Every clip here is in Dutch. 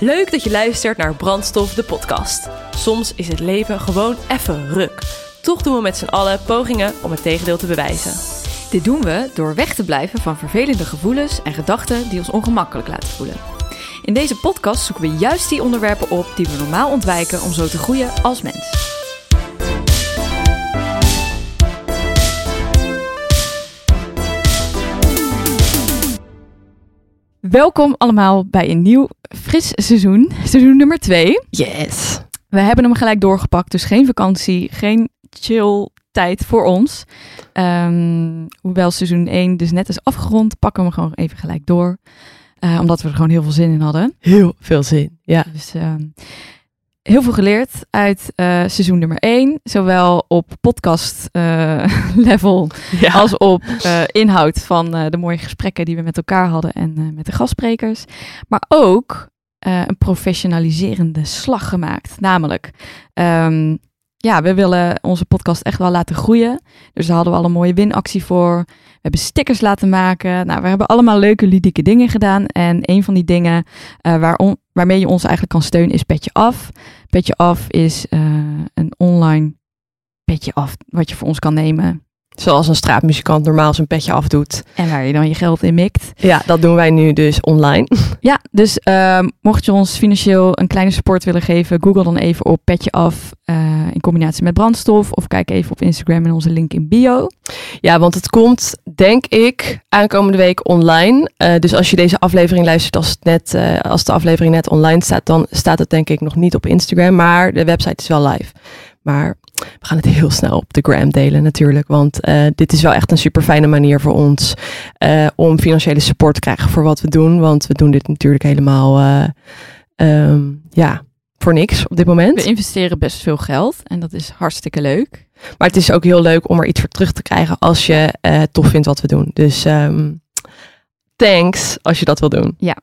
Leuk dat je luistert naar Brandstof, de podcast. Soms is het leven gewoon even ruk. Toch doen we met z'n allen pogingen om het tegendeel te bewijzen. Dit doen we door weg te blijven van vervelende gevoelens en gedachten die ons ongemakkelijk laten voelen. In deze podcast zoeken we juist die onderwerpen op die we normaal ontwijken om zo te groeien als mens. Welkom allemaal bij een nieuw fris seizoen, seizoen nummer 2. Yes. We hebben hem gelijk doorgepakt, dus geen vakantie, geen chill tijd voor ons. Ehm, hoewel seizoen 1 dus net is afgerond, pakken we hem gewoon even gelijk door. Uh, omdat we er gewoon heel veel zin in hadden. Heel veel zin, ja. Dus ehm, heel veel geleerd uit uh, seizoen nummer 1. Zowel op podcast uh, level ja. als op inhoud van de mooie gesprekken die we met elkaar hadden en met de gastsprekers. Maar ook een professionaliserende slag gemaakt. Namelijk, um, ja, we willen onze podcast echt wel laten groeien. Dus daar hadden we al een mooie winactie voor. We hebben stickers laten maken. Nou, we hebben allemaal leuke, ludieke dingen gedaan. En een van die dingen uh, waarmee je ons eigenlijk kan steunen is Petje Af. Petje Af is uh, een online petje af wat je voor ons kan nemen. Zoals een straatmuzikant normaal zijn petje afdoet. En waar je dan je geld in mikt. Ja, dat doen wij nu dus online. Ja, dus uh, mocht je ons financieel een kleine support willen geven, google dan even op petje af uh, in combinatie met brandstof. Of kijk even op Instagram in onze link in bio. Ja, want het komt, denk ik, aankomende week online. Uh, dus als je deze aflevering luistert als, het net, als de aflevering net online staat, dan staat het denk ik nog niet op Instagram. Maar de website is wel live. Maar we gaan het heel snel op de gram delen natuurlijk. Want uh, dit is wel echt een super fijne manier voor ons uh, om financiële support te krijgen voor wat we doen. Want we doen dit natuurlijk helemaal uh, um, ja, voor niks op dit moment. We investeren best veel geld en dat is hartstikke leuk. Maar het is ook heel leuk om er iets voor terug te krijgen als je tof vindt wat we doen. Dus um, thanks als je dat wil doen. Ja.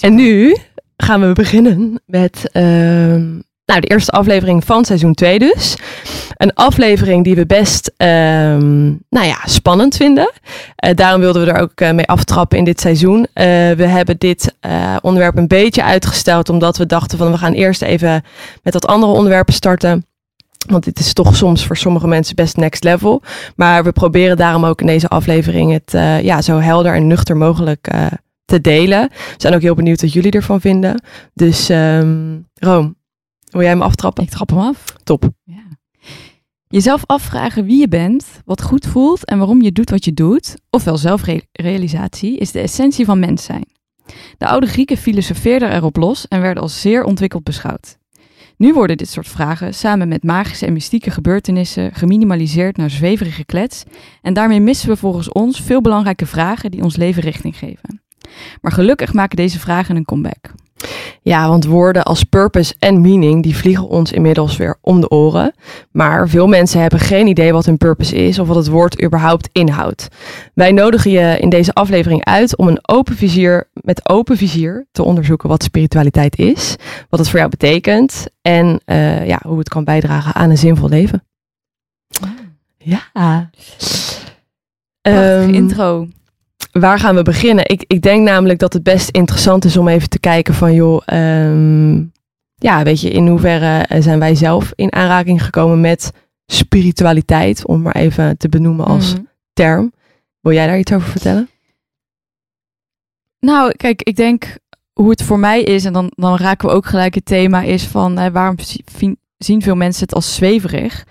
En nu gaan we beginnen met um, nou, de eerste aflevering van seizoen 2 dus. Een aflevering die we best um, nou ja, spannend vinden. Uh, daarom wilden we er ook uh, mee aftrappen in dit seizoen. Uh, we hebben dit onderwerp een beetje uitgesteld omdat we dachten van we gaan eerst even met wat andere onderwerpen starten. Want dit is toch soms voor sommige mensen best next level. Maar we proberen daarom ook in deze aflevering het ja, zo helder en nuchter mogelijk te delen. We zijn ook heel benieuwd wat jullie ervan vinden. Dus um, wil jij hem aftrappen? Ik trap hem af. Top. Ja. Jezelf afvragen wie je bent, wat goed voelt en waarom je doet wat je doet, ofwel zelfrealisatie, is de essentie van mens zijn. De oude Grieken filosofeerden erop los en werden als zeer ontwikkeld beschouwd. Nu worden dit soort vragen samen met magische en mystieke gebeurtenissen geminimaliseerd naar zweverige klets en daarmee missen we volgens ons veel belangrijke vragen die ons leven richting geven. Maar gelukkig maken deze vragen een comeback. Ja, want woorden als purpose en meaning, die vliegen ons inmiddels weer om de oren. Maar veel mensen hebben geen idee wat hun purpose is of wat het woord überhaupt inhoudt. Wij nodigen je in deze aflevering uit om een open vizier, met open vizier te onderzoeken wat spiritualiteit is, wat het voor jou betekent en uh, ja, hoe het kan bijdragen aan een zinvol leven. Ja. Um, intro waar gaan we beginnen? Ik, ik denk namelijk dat het best interessant is om even te kijken van joh, um, ja, weet je, in hoeverre zijn wij zelf in aanraking gekomen met spiritualiteit, om maar even te benoemen als mm. term. Wil jij daar iets over vertellen? Nou, kijk, ik denk hoe het voor mij is, en dan, dan raken we ook gelijk het thema, is van hè, waarom zien veel mensen het als zweverig?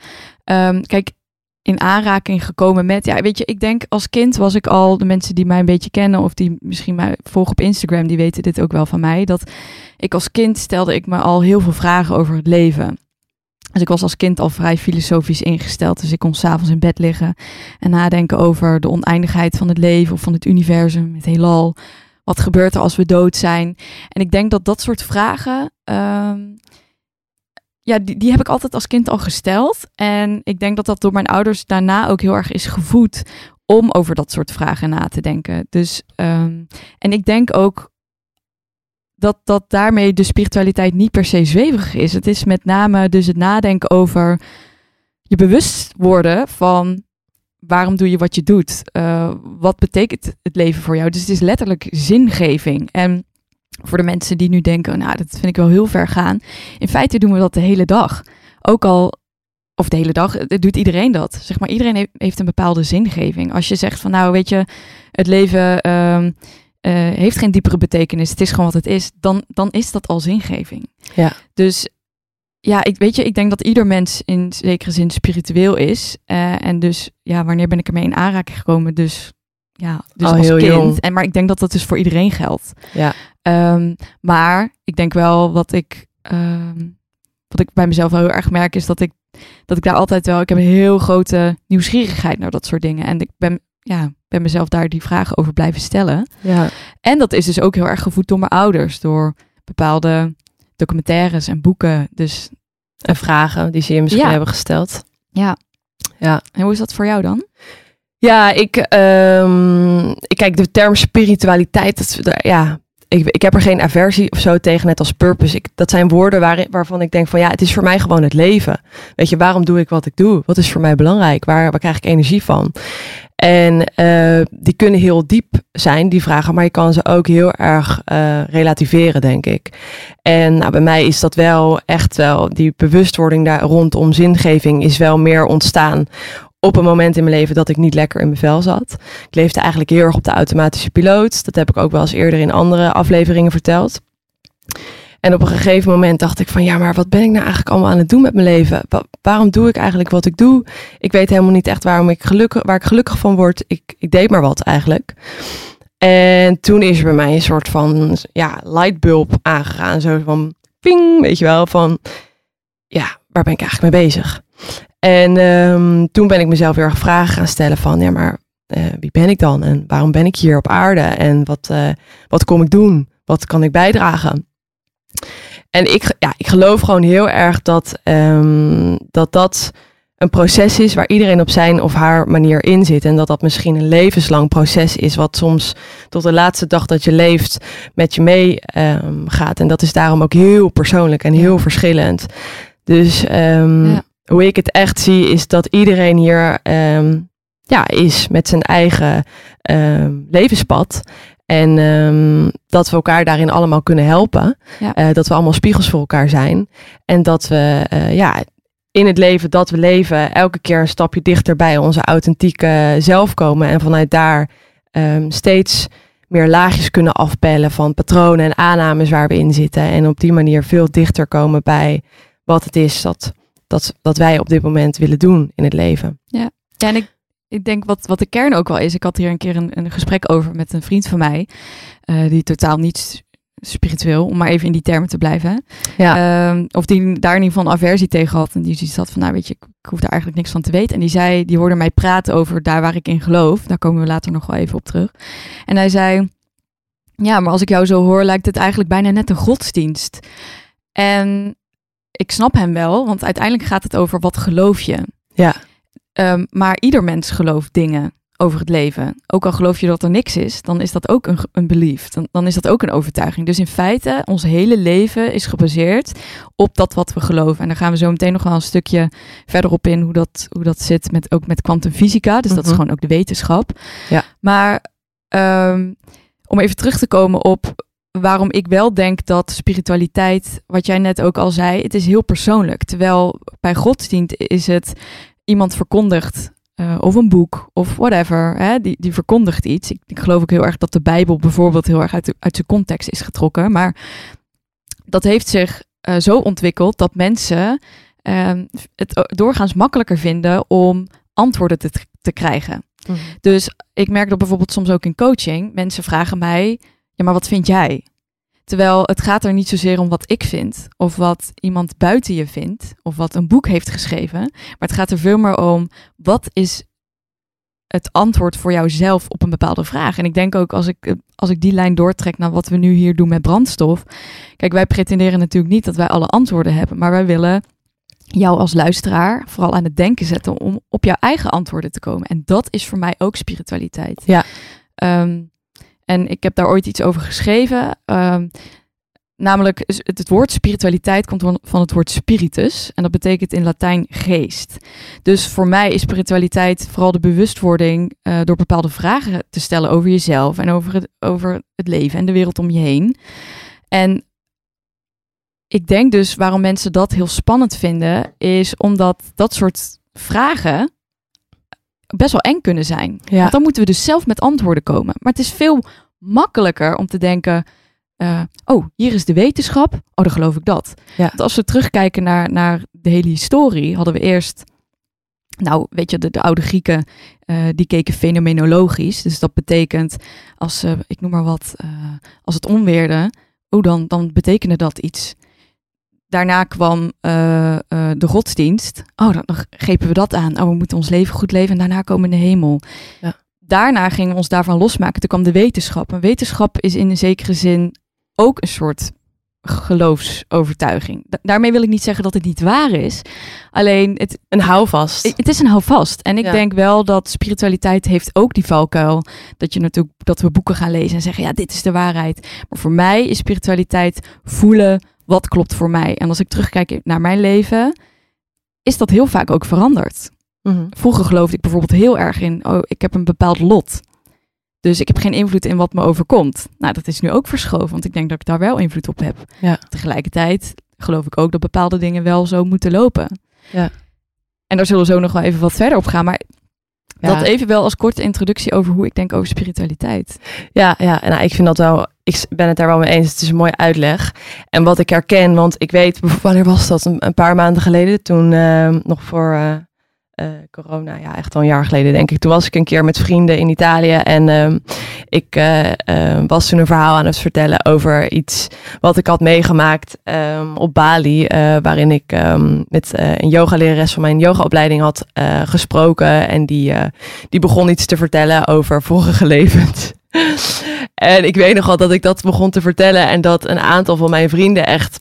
Um, kijk, in aanraking gekomen met. Ja, weet je, ik denk als kind was ik al, de mensen die mij een beetje kennen of die misschien mij volgen op Instagram, die weten dit ook wel van mij. Dat ik als kind stelde ik me al heel veel vragen over het leven. Dus ik was als kind al vrij filosofisch ingesteld. Dus ik kon s'avonds in bed liggen en nadenken over de oneindigheid van het leven of van het universum, het heelal. Wat gebeurt er als we dood zijn? En ik denk dat dat soort vragen. Uh, ja, die, die heb ik altijd als kind al gesteld. En ik denk dat dat door mijn ouders daarna ook heel erg is gevoed om over dat soort vragen na te denken. Dus, um, en ik denk ook dat, dat daarmee de spiritualiteit niet per se zweverig is. Het is met name dus het nadenken over je bewust worden van waarom doe je wat je doet? Uh, wat betekent het leven voor jou? Dus het is letterlijk zingeving. En voor de mensen die nu denken, nou, dat vind ik wel heel ver gaan. In feite doen we dat de hele dag. Ook al, of de hele dag, het doet iedereen dat. Zeg maar, iedereen heeft, een bepaalde zingeving. Als je zegt van, nou, weet je, het leven ehm, eh, heeft geen diepere betekenis, het is gewoon wat het is, dan, dan is dat al zingeving. Ja. Dus ja, ik weet je, ik denk dat ieder mens in zekere zin spiritueel is. Eh, en dus, ja, wanneer ben ik ermee in aanraking gekomen? Dus ja, dus Al als heel kind. jong. En maar ik denk dat dat dus voor iedereen geldt. Ja. Ehm, maar ik denk wel wat ik, ehm, wat ik bij mezelf wel heel erg merk, is dat ik, dat ik daar altijd wel, ik heb een heel grote nieuwsgierigheid naar dat soort dingen. En ik ben, ja, ben mezelf daar die vragen over blijven stellen. Ja. En dat is dus ook heel erg gevoed door mijn ouders, door bepaalde documentaires en boeken. Dus En vragen die ze je misschien Ja. hebben gesteld. ja. Ja. En hoe is dat voor jou dan? Ja, ik, ehm, ik kijk de term spiritualiteit. Dat, ja, ik, ik heb er geen aversie of zo tegen, net als purpose. Ik, dat zijn woorden waar, waarvan ik denk van ja, het is voor mij gewoon het leven. Weet je, waarom doe ik wat ik doe? Wat is voor mij belangrijk? Waar, waar krijg ik energie van? En eh, die kunnen heel diep zijn, die vragen, maar je kan ze ook heel erg eh, relativeren, denk ik. En nou, bij mij is dat wel echt wel, die bewustwording daar rondom zingeving is wel meer ontstaan op een moment in mijn leven dat ik niet lekker in mijn vel zat. Ik leefde eigenlijk heel erg op de automatische piloot. Dat heb ik ook wel eens eerder in andere afleveringen verteld. En op een gegeven moment dacht ik van ja, maar wat ben ik nou eigenlijk allemaal aan het doen met mijn leven? Wa- waarom doe ik eigenlijk wat ik doe? Ik weet helemaal niet echt waarom ik gelukkig, waar ik gelukkig van word. Ik, ik deed maar wat eigenlijk. En toen is er bij mij een soort van ja, lightbulb aangegaan. Zo van ping, weet je wel, van ja, waar ben ik eigenlijk mee bezig? En ehm, toen ben ik mezelf heel erg vragen gaan stellen van, ja, maar eh, wie ben ik dan? En waarom ben ik hier op aarde? En wat, eh, wat kom ik doen? Wat kan ik bijdragen? En ik, ja, ik geloof gewoon heel erg dat, ehm, dat dat een proces is waar iedereen op zijn of haar manier in zit. En dat dat misschien een levenslang proces is, wat soms tot de laatste dag dat je leeft met je mee ehm, gaat. En dat is daarom ook heel persoonlijk en heel verschillend. Dus Ja. Hoe ik het echt zie, is dat iedereen hier ehm, ja, is met zijn eigen ehm, levenspad. En ehm, dat we elkaar daarin allemaal kunnen helpen. Ja. Eh, dat we allemaal spiegels voor elkaar zijn. En dat we eh, ja, in het leven dat we leven, elke keer een stapje dichter bij onze authentieke zelf komen. En vanuit daar steeds meer laagjes kunnen afpellen van patronen en aannames waar we in zitten. En op die manier veel dichter komen bij wat het is dat, dat, dat wij op dit moment willen doen in het leven. Ja, en ik, ik denk wat, wat de kern ook wel is. Ik had hier een keer een, een gesprek over met een vriend van mij. eh, die totaal niet spiritueel, om maar even in die termen te blijven. Ja. Ehm, of die daar in ieder geval een aversie tegen had. En die zoiets had van, nou weet je, ik, ik hoef daar eigenlijk niks van te weten. En die zei, die hoorde mij praten over daar waar ik in geloof. Daar komen we later nog wel even op terug. En hij zei, ja, maar als ik jou zo hoor, lijkt het eigenlijk bijna net een godsdienst. En ik snap hem wel, want uiteindelijk gaat het over wat geloof je. Ja. Ehm, maar ieder mens gelooft dingen over het leven. Ook al geloof je dat er niks is, dan is dat ook een, een belief. Dan, dan is dat ook een overtuiging. Dus in feite, ons hele leven is gebaseerd op dat wat we geloven. En daar gaan we zo meteen nog wel een stukje verder op in hoe dat, hoe dat zit met, ook met kwantumfysica. Dus dat is Mhm. gewoon ook de wetenschap. Ja. Maar ehm, om even terug te komen op waarom ik wel denk dat spiritualiteit, wat jij net ook al zei, het is heel persoonlijk. Terwijl bij godsdienst is het iemand verkondigt eh, of een boek of whatever, hè, die, die verkondigt iets. Ik, ik geloof ook heel erg dat de Bijbel bijvoorbeeld heel erg uit, de- uit zijn context is getrokken. Maar dat heeft zich eh, zo ontwikkeld dat mensen ehm, het doorgaans makkelijker vinden om antwoorden te, te krijgen. Dus ik merk dat bijvoorbeeld soms ook in coaching. Mensen vragen mij, ja, maar wat vind jij? Terwijl het gaat er niet zozeer om wat ik vind, of wat iemand buiten je vindt, of wat een boek heeft geschreven. Maar het gaat er veel meer om, wat is het antwoord voor jouzelf op een bepaalde vraag? En ik denk ook, als ik, als ik die lijn doortrek naar wat we nu hier doen met brandstof. Kijk, wij pretenderen natuurlijk niet dat wij alle antwoorden hebben, maar wij willen jou als luisteraar vooral aan het denken zetten om op jouw eigen antwoorden te komen. En dat is voor mij ook spiritualiteit. Ja. Ehm, en ik heb daar ooit iets over geschreven. Ehm, namelijk, het, woord spiritualiteit komt van, van het woord spiritus. En dat betekent in Latijn geest. Dus voor mij is spiritualiteit vooral de bewustwording eh, door bepaalde vragen te stellen over jezelf en over het, over het leven en de wereld om je heen. En ik denk dus waarom mensen dat heel spannend vinden, is omdat dat soort vragen best wel eng kunnen zijn. Ja. Want dan moeten we dus zelf met antwoorden komen. Maar het is veel makkelijker om te denken: eh, oh, hier is de wetenschap. Oh, dan geloof ik dat. Ja. Want als we terugkijken naar, naar de hele historie, hadden we eerst. Nou, weet je, de, de oude Grieken eh, die keken fenomenologisch. Dus dat betekent als, eh, ik noem maar wat, eh, als het onweerde, oh, dan, dan betekende dat iets. Daarna kwam eh, eh, de godsdienst. Oh, dan, dan grepen we dat aan. Oh, we moeten ons leven goed leven en daarna komen de hemel. Ja. Daarna gingen we ons daarvan losmaken. Toen kwam de wetenschap. En wetenschap is in een zekere zin ook een soort geloofsovertuiging. Da- daarmee wil ik niet zeggen dat het niet waar is. Alleen, het, Een houvast. het is een houvast. En ik Ja. denk wel dat spiritualiteit heeft ook die valkuil. Dat, je natuurlijk, dat we boeken gaan lezen en zeggen, ja, dit is de waarheid. Maar voor mij is spiritualiteit voelen wat klopt voor mij. En als ik terugkijk naar mijn leven, is dat heel vaak ook veranderd. Mhm. Vroeger geloofde ik bijvoorbeeld heel erg in, oh, ik heb een bepaald lot. Dus ik heb geen invloed in wat me overkomt. Nou, dat is nu ook verschoven, want ik denk dat ik daar wel invloed op heb. Ja. Tegelijkertijd geloof ik ook dat bepaalde dingen wel zo moeten lopen. Ja. En daar zullen we zo nog wel even wat verder op gaan. Maar Ja. dat even wel als korte introductie over hoe ik denk over spiritualiteit. Ja, ja en nou, ik vind dat wel. Ik ben het daar wel mee eens. Het is een mooie uitleg. En wat ik herken, want ik weet, wanneer was dat? Een, een paar maanden geleden, toen eh, nog voor eh, eh, corona, ja, echt al een jaar geleden, denk ik. Toen was ik een keer met vrienden in Italië en ehm, ik eh, eh, was toen een verhaal aan het vertellen over iets wat ik had meegemaakt ehm, op Bali, waarin ik ehm, met een yogalerares van mijn yogaopleiding had gesproken en die, die begon iets te vertellen over vorige levens. En ik weet nog wel dat ik dat begon te vertellen en dat een aantal van mijn vrienden echt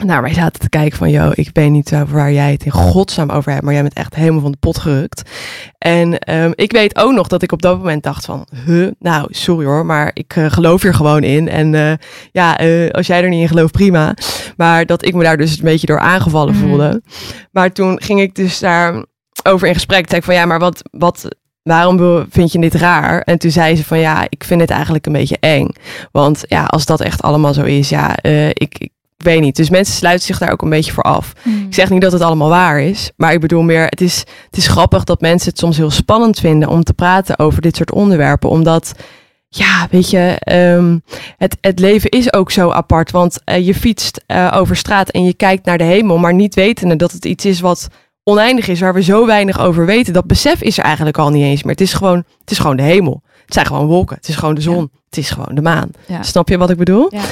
naar mij zaten te kijken van, yo, ik weet niet waar jij het in godsnaam over hebt, maar jij bent echt helemaal van de pot gerukt. En ehm, ik weet ook nog dat ik op dat moment dacht van, huh, nou, sorry hoor, maar ik eh, geloof hier gewoon in. En eh, ja, eh, als jij er niet in gelooft, prima. Maar dat ik me daar dus een beetje door aangevallen Mhm. voelde. Maar toen ging ik dus daar over in gesprek. Toen zei ik van, ja, maar wat, wat, waarom vind je dit raar? En toen zei ze van, ja, ik vind het eigenlijk een beetje eng. Want ja, als dat echt allemaal zo is, ja, ik, ik weet niet. Dus mensen sluiten zich daar ook een beetje voor af. Ik zeg niet dat het allemaal waar is, maar ik bedoel meer, het is, het is grappig dat mensen het soms heel spannend vinden om te praten over dit soort onderwerpen. Omdat, ja, weet je, ehm, het, het leven is ook zo apart. Want eh, je fietst eh, over straat en je kijkt naar de hemel, maar niet wetende dat het iets is wat oneindig is, waar we zo weinig over weten. Dat besef is er eigenlijk al niet eens meer. Het is gewoon, het is gewoon de hemel. Het zijn gewoon wolken. Het is gewoon de zon. Het is gewoon de maan. Ja. Snap je wat ik bedoel? Ja.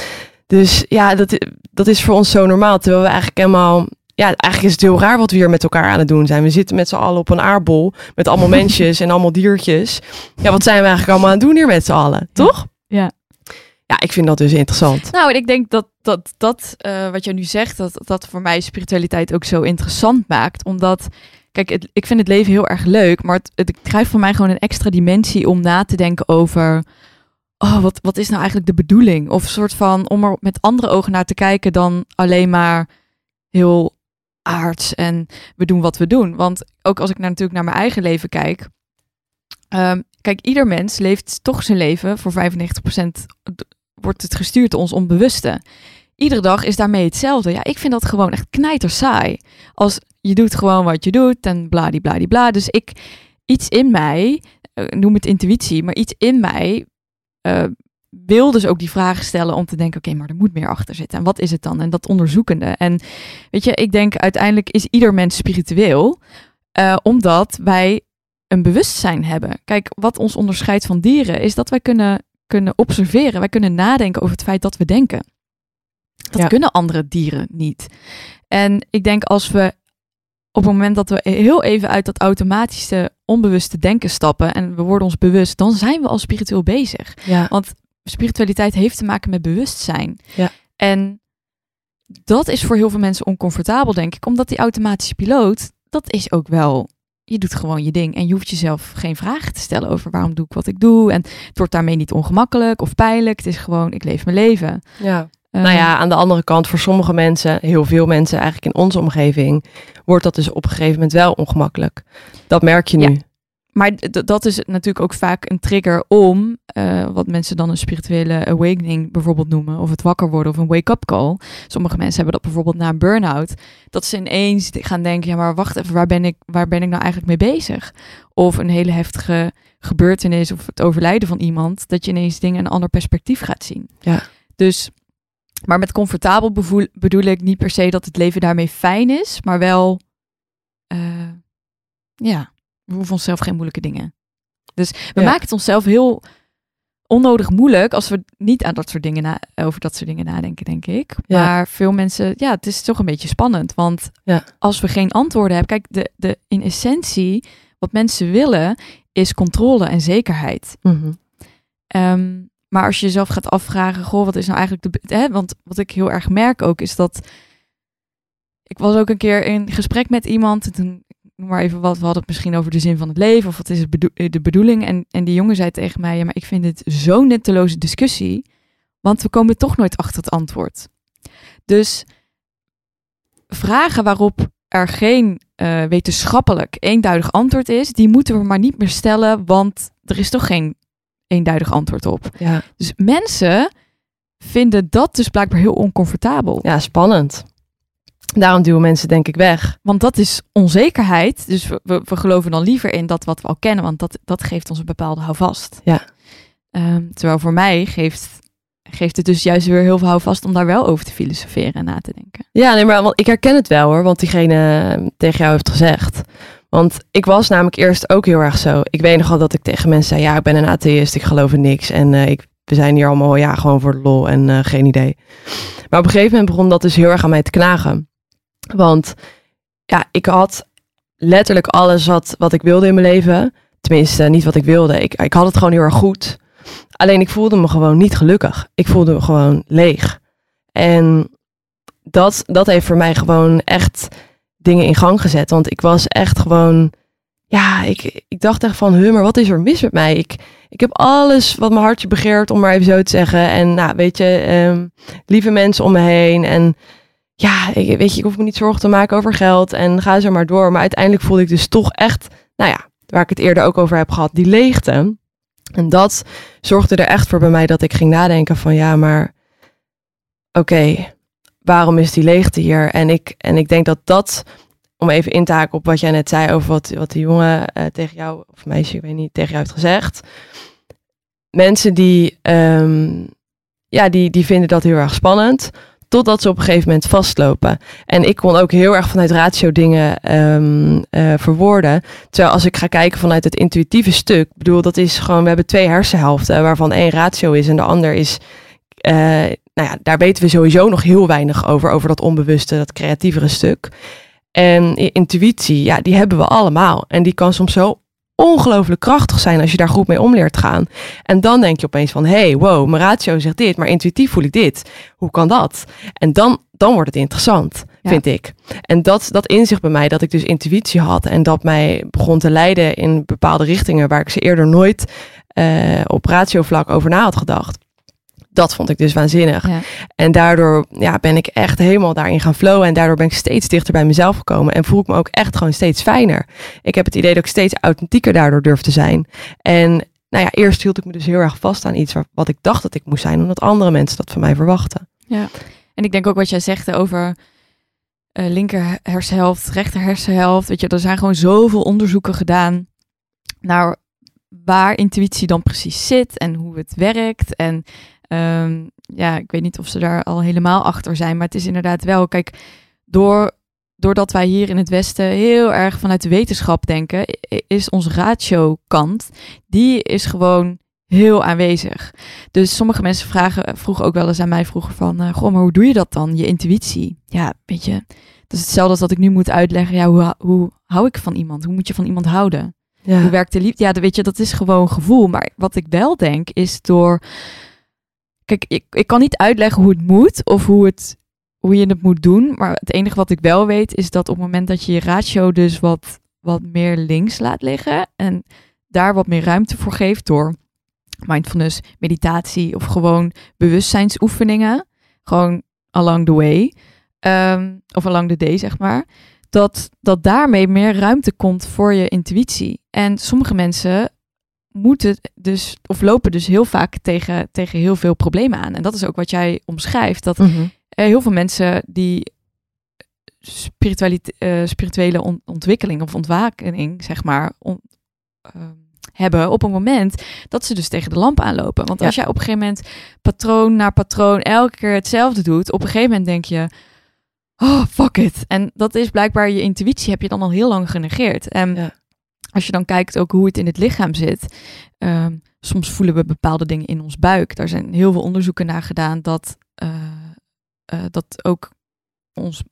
Dus ja, dat, dat is voor ons zo normaal. Terwijl we eigenlijk helemaal... Ja, eigenlijk is het heel raar wat we hier met elkaar aan het doen zijn. We zitten met z'n allen op een aardbol. Met allemaal mensjes en allemaal diertjes. Ja, wat zijn we eigenlijk allemaal aan het doen hier met z'n allen? Toch? Ja. Ja, ik vind dat dus interessant. Nou, en ik denk dat dat, dat eh, wat je nu zegt, dat dat voor mij spiritualiteit ook zo interessant maakt. Omdat, kijk, het- ik vind het leven heel erg leuk, maar het, het krijgt voor mij gewoon een extra dimensie om na te denken over. Oh, wat, wat is nou eigenlijk de bedoeling? Of een soort van om er met andere ogen naar te kijken dan alleen maar heel aards en we doen wat we doen. Want ook als ik naar, natuurlijk naar mijn eigen leven kijk. ehm, kijk, ieder mens leeft toch zijn leven voor 95% wordt het gestuurd door ons onbewuste. Iedere dag is daarmee hetzelfde. Ja, ik vind dat gewoon echt knijter saai. Als je doet gewoon wat je doet en bladibladibla. Dus ik, iets in mij, eh, noem het intuïtie, maar iets in mij eh, wil dus ook die vragen stellen om te denken, oké, maar er moet meer achter zitten. En wat is het dan? En dat onderzoekende. En weet je, ik denk uiteindelijk is ieder mens spiritueel, eh, omdat wij een bewustzijn hebben. Kijk, wat ons onderscheidt van dieren is dat wij kunnen kunnen observeren. Wij kunnen nadenken over het feit dat we denken. Dat Ja. kunnen andere dieren niet. En ik denk als we op het moment dat we heel even uit dat automatische, onbewuste denken stappen en we worden ons bewust, dan zijn we al spiritueel bezig. Ja. Want spiritualiteit heeft te maken met bewustzijn. Ja. En dat is voor heel veel mensen oncomfortabel, denk ik, omdat die automatische piloot, dat is ook wel. Je doet gewoon je ding en je hoeft jezelf geen vragen te stellen over waarom doe ik wat ik doe. En het wordt daarmee niet ongemakkelijk of pijnlijk. Het is gewoon, ik leef mijn leven. ja. Nou ja, aan de andere kant, voor sommige mensen, heel veel mensen eigenlijk in onze omgeving, wordt dat dus op een gegeven moment wel ongemakkelijk. Dat merk je nu. Ja. Maar dat is natuurlijk ook vaak een trigger om, eh, wat mensen dan een spirituele awakening bijvoorbeeld noemen, of het wakker worden of een wake-up call. Sommige mensen hebben dat bijvoorbeeld na een burn-out, dat ze ineens gaan denken, ja maar wacht even, waar ben ik, waar ben ik nou eigenlijk mee bezig? Of een hele heftige gebeurtenis of het overlijden van iemand, dat je ineens dingen een ander perspectief gaat zien. Ja. Dus, maar met comfortabel bevoel- bedoel ik niet per se dat het leven daarmee fijn is, maar wel, eh, ja, we hoeven onszelf geen moeilijke dingen. Dus we Ja. maken het onszelf heel onnodig moeilijk als we niet aan dat soort dingen na, over dat soort dingen nadenken, denk ik. Ja. Maar veel mensen, ja, het is toch een beetje spannend. Want Ja. als we geen antwoorden hebben, kijk, de, de, in essentie, wat mensen willen, is controle en zekerheid. Ehm, maar als je jezelf gaat afvragen, goh, wat is nou eigenlijk de. Hè, want wat ik heel erg merk ook, is dat. Ik was ook een keer in gesprek met iemand. En toen, noem maar even wat, we hadden het misschien over de zin van het leven. Of wat is bedo- de bedoeling? En, en die jongen zei tegen mij: Ja, maar ik vind dit zo'n nutteloze discussie. Want we komen toch nooit achter het antwoord. Dus vragen waarop er geen eh, wetenschappelijk eenduidig antwoord is, die moeten we maar niet meer stellen, want er is toch geen eenduidig antwoord op. Ja. Dus mensen vinden dat dus blijkbaar heel oncomfortabel. ja, spannend. Daarom duwen mensen denk ik weg. Want dat is onzekerheid. Dus we, we, we geloven dan liever in dat wat we al kennen, want dat, dat geeft ons een bepaalde houvast. Ja. Ehm, terwijl voor mij geeft, geeft het dus juist weer heel veel houvast om daar wel over te filosoferen en na te denken. Ja, nee, maar want ik herken het wel hoor, want diegene tegen jou heeft gezegd. Want ik was namelijk eerst ook heel erg zo. Ik weet nog wel dat ik tegen mensen zei, ja, ik ben een atheïst, ik geloof in niks. En eh, ik, we zijn hier allemaal, ja, gewoon voor de lol en eh, geen idee. Maar op een gegeven moment begon dat dus heel erg aan mij te knagen. Want ja, ik had letterlijk alles wat, wat ik wilde in mijn leven. Tenminste, niet wat ik wilde. Ik, ik had het gewoon heel erg goed. Alleen ik voelde me gewoon niet gelukkig. Ik voelde me gewoon leeg. En dat, dat heeft voor mij gewoon echt dingen in gang gezet. Want ik was echt gewoon. Ja, ik, ik dacht echt van, maar wat is er mis met mij? Ik, ik heb alles wat mijn hartje begeert, om maar even zo te zeggen. En nou, weet je, ehm, lieve mensen om me heen. En ja, ik, weet je, ik hoef me niet zorgen te maken over geld. En ga zo maar door. Maar uiteindelijk voelde ik dus toch echt, nou ja, waar ik het eerder ook over heb gehad, die leegte. En dat zorgde er echt voor bij mij dat ik ging nadenken van, ja, maar oké, waarom is die leegte hier? En ik, en ik denk dat dat, om even in te haken op wat jij net zei over wat, wat die jongen eh, tegen jou, of meisje, ik weet niet, tegen jou heeft gezegd. Mensen die, ehm, ja, die, die vinden dat heel erg spannend, totdat ze op een gegeven moment vastlopen. En ik kon ook heel erg vanuit ratio dingen ehm, eh, verwoorden. Terwijl als ik ga kijken vanuit het intuïtieve stuk, bedoel, dat is gewoon, we hebben twee hersenhelften, waarvan één ratio is en de ander is eh, nou ja, daar weten we sowieso nog heel weinig over, over dat onbewuste, dat creatievere stuk. En intuïtie, ja, die hebben we allemaal. En die kan soms zo ongelooflijk krachtig zijn als je daar goed mee om leert gaan. En dan denk je opeens van, hey, wow, mijn ratio zegt dit, maar intuïtief voel ik dit. Hoe kan dat? En dan, dan wordt het interessant, Ja. vind ik. En dat, dat inzicht bij mij, dat ik dus intuïtie had en dat mij begon te leiden in bepaalde richtingen waar ik ze eerder nooit eh, op ratiovlak over na had gedacht. Dat vond ik dus waanzinnig. Ja. En daardoor ja, ben ik echt helemaal daarin gaan flowen. En daardoor ben ik steeds dichter bij mezelf gekomen. En voel ik me ook echt gewoon steeds fijner. Ik heb het idee dat ik steeds authentieker daardoor durf te zijn. En nou ja, eerst hield ik me dus heel erg vast aan iets wat ik dacht dat ik moest zijn. Omdat andere mensen dat van mij verwachten. En ik denk ook wat jij zegt over eh, linker hersenhelft, rechter hersenhelft. Weet je, er zijn gewoon zoveel onderzoeken gedaan naar waar intuïtie dan precies zit en hoe het werkt. En ehm, ja, ik weet niet of ze daar al helemaal achter zijn, maar het is inderdaad wel, kijk, door, doordat wij hier in het Westen heel erg vanuit de wetenschap denken, is onze ratio-kant, die is gewoon heel aanwezig. Dus sommige mensen vragen, vroegen ook wel eens aan mij vroeger van, eh, goh, maar hoe doe je dat dan, je intuïtie? Ja, weet je, het is hetzelfde als dat ik nu moet uitleggen, ja, hoe, hoe hou ik van iemand? Hoe moet je van iemand houden? Hoe Ja, werkt de liefde? Ja, dat weet je, dat is gewoon gevoel. Maar wat ik wel denk, is door... Kijk, ik, ik kan niet uitleggen hoe het moet of hoe, het, hoe je het moet doen. Maar het enige wat ik wel weet, is dat op het moment dat je je ratio dus wat, wat meer links laat liggen... en daar wat meer ruimte voor geeft door mindfulness, meditatie of gewoon bewustzijnsoefeningen... gewoon along the way, ehm, of along the day zeg maar, dat, dat daarmee meer ruimte komt voor je intuïtie. En sommige mensen moeten dus, of lopen dus heel vaak tegen, tegen heel veel problemen aan. En dat is ook wat jij omschrijft, dat Mhm. heel veel mensen die spiritualit- eh, spirituele on- ontwikkeling of ontwakening, zeg maar, on- ehm, hebben op een moment dat ze dus tegen de lamp aanlopen. Want Ja. als jij op een gegeven moment patroon na patroon elke keer hetzelfde doet, op een gegeven moment denk je, oh fuck it. En dat is blijkbaar je intuïtie heb je dan al heel lang genegeerd. En Ja. Als je dan kijkt ook hoe het in het lichaam zit, ehm, soms voelen we bepaalde dingen in ons buik. Daar zijn heel veel onderzoeken naar gedaan dat, eh, eh, dat ook ons,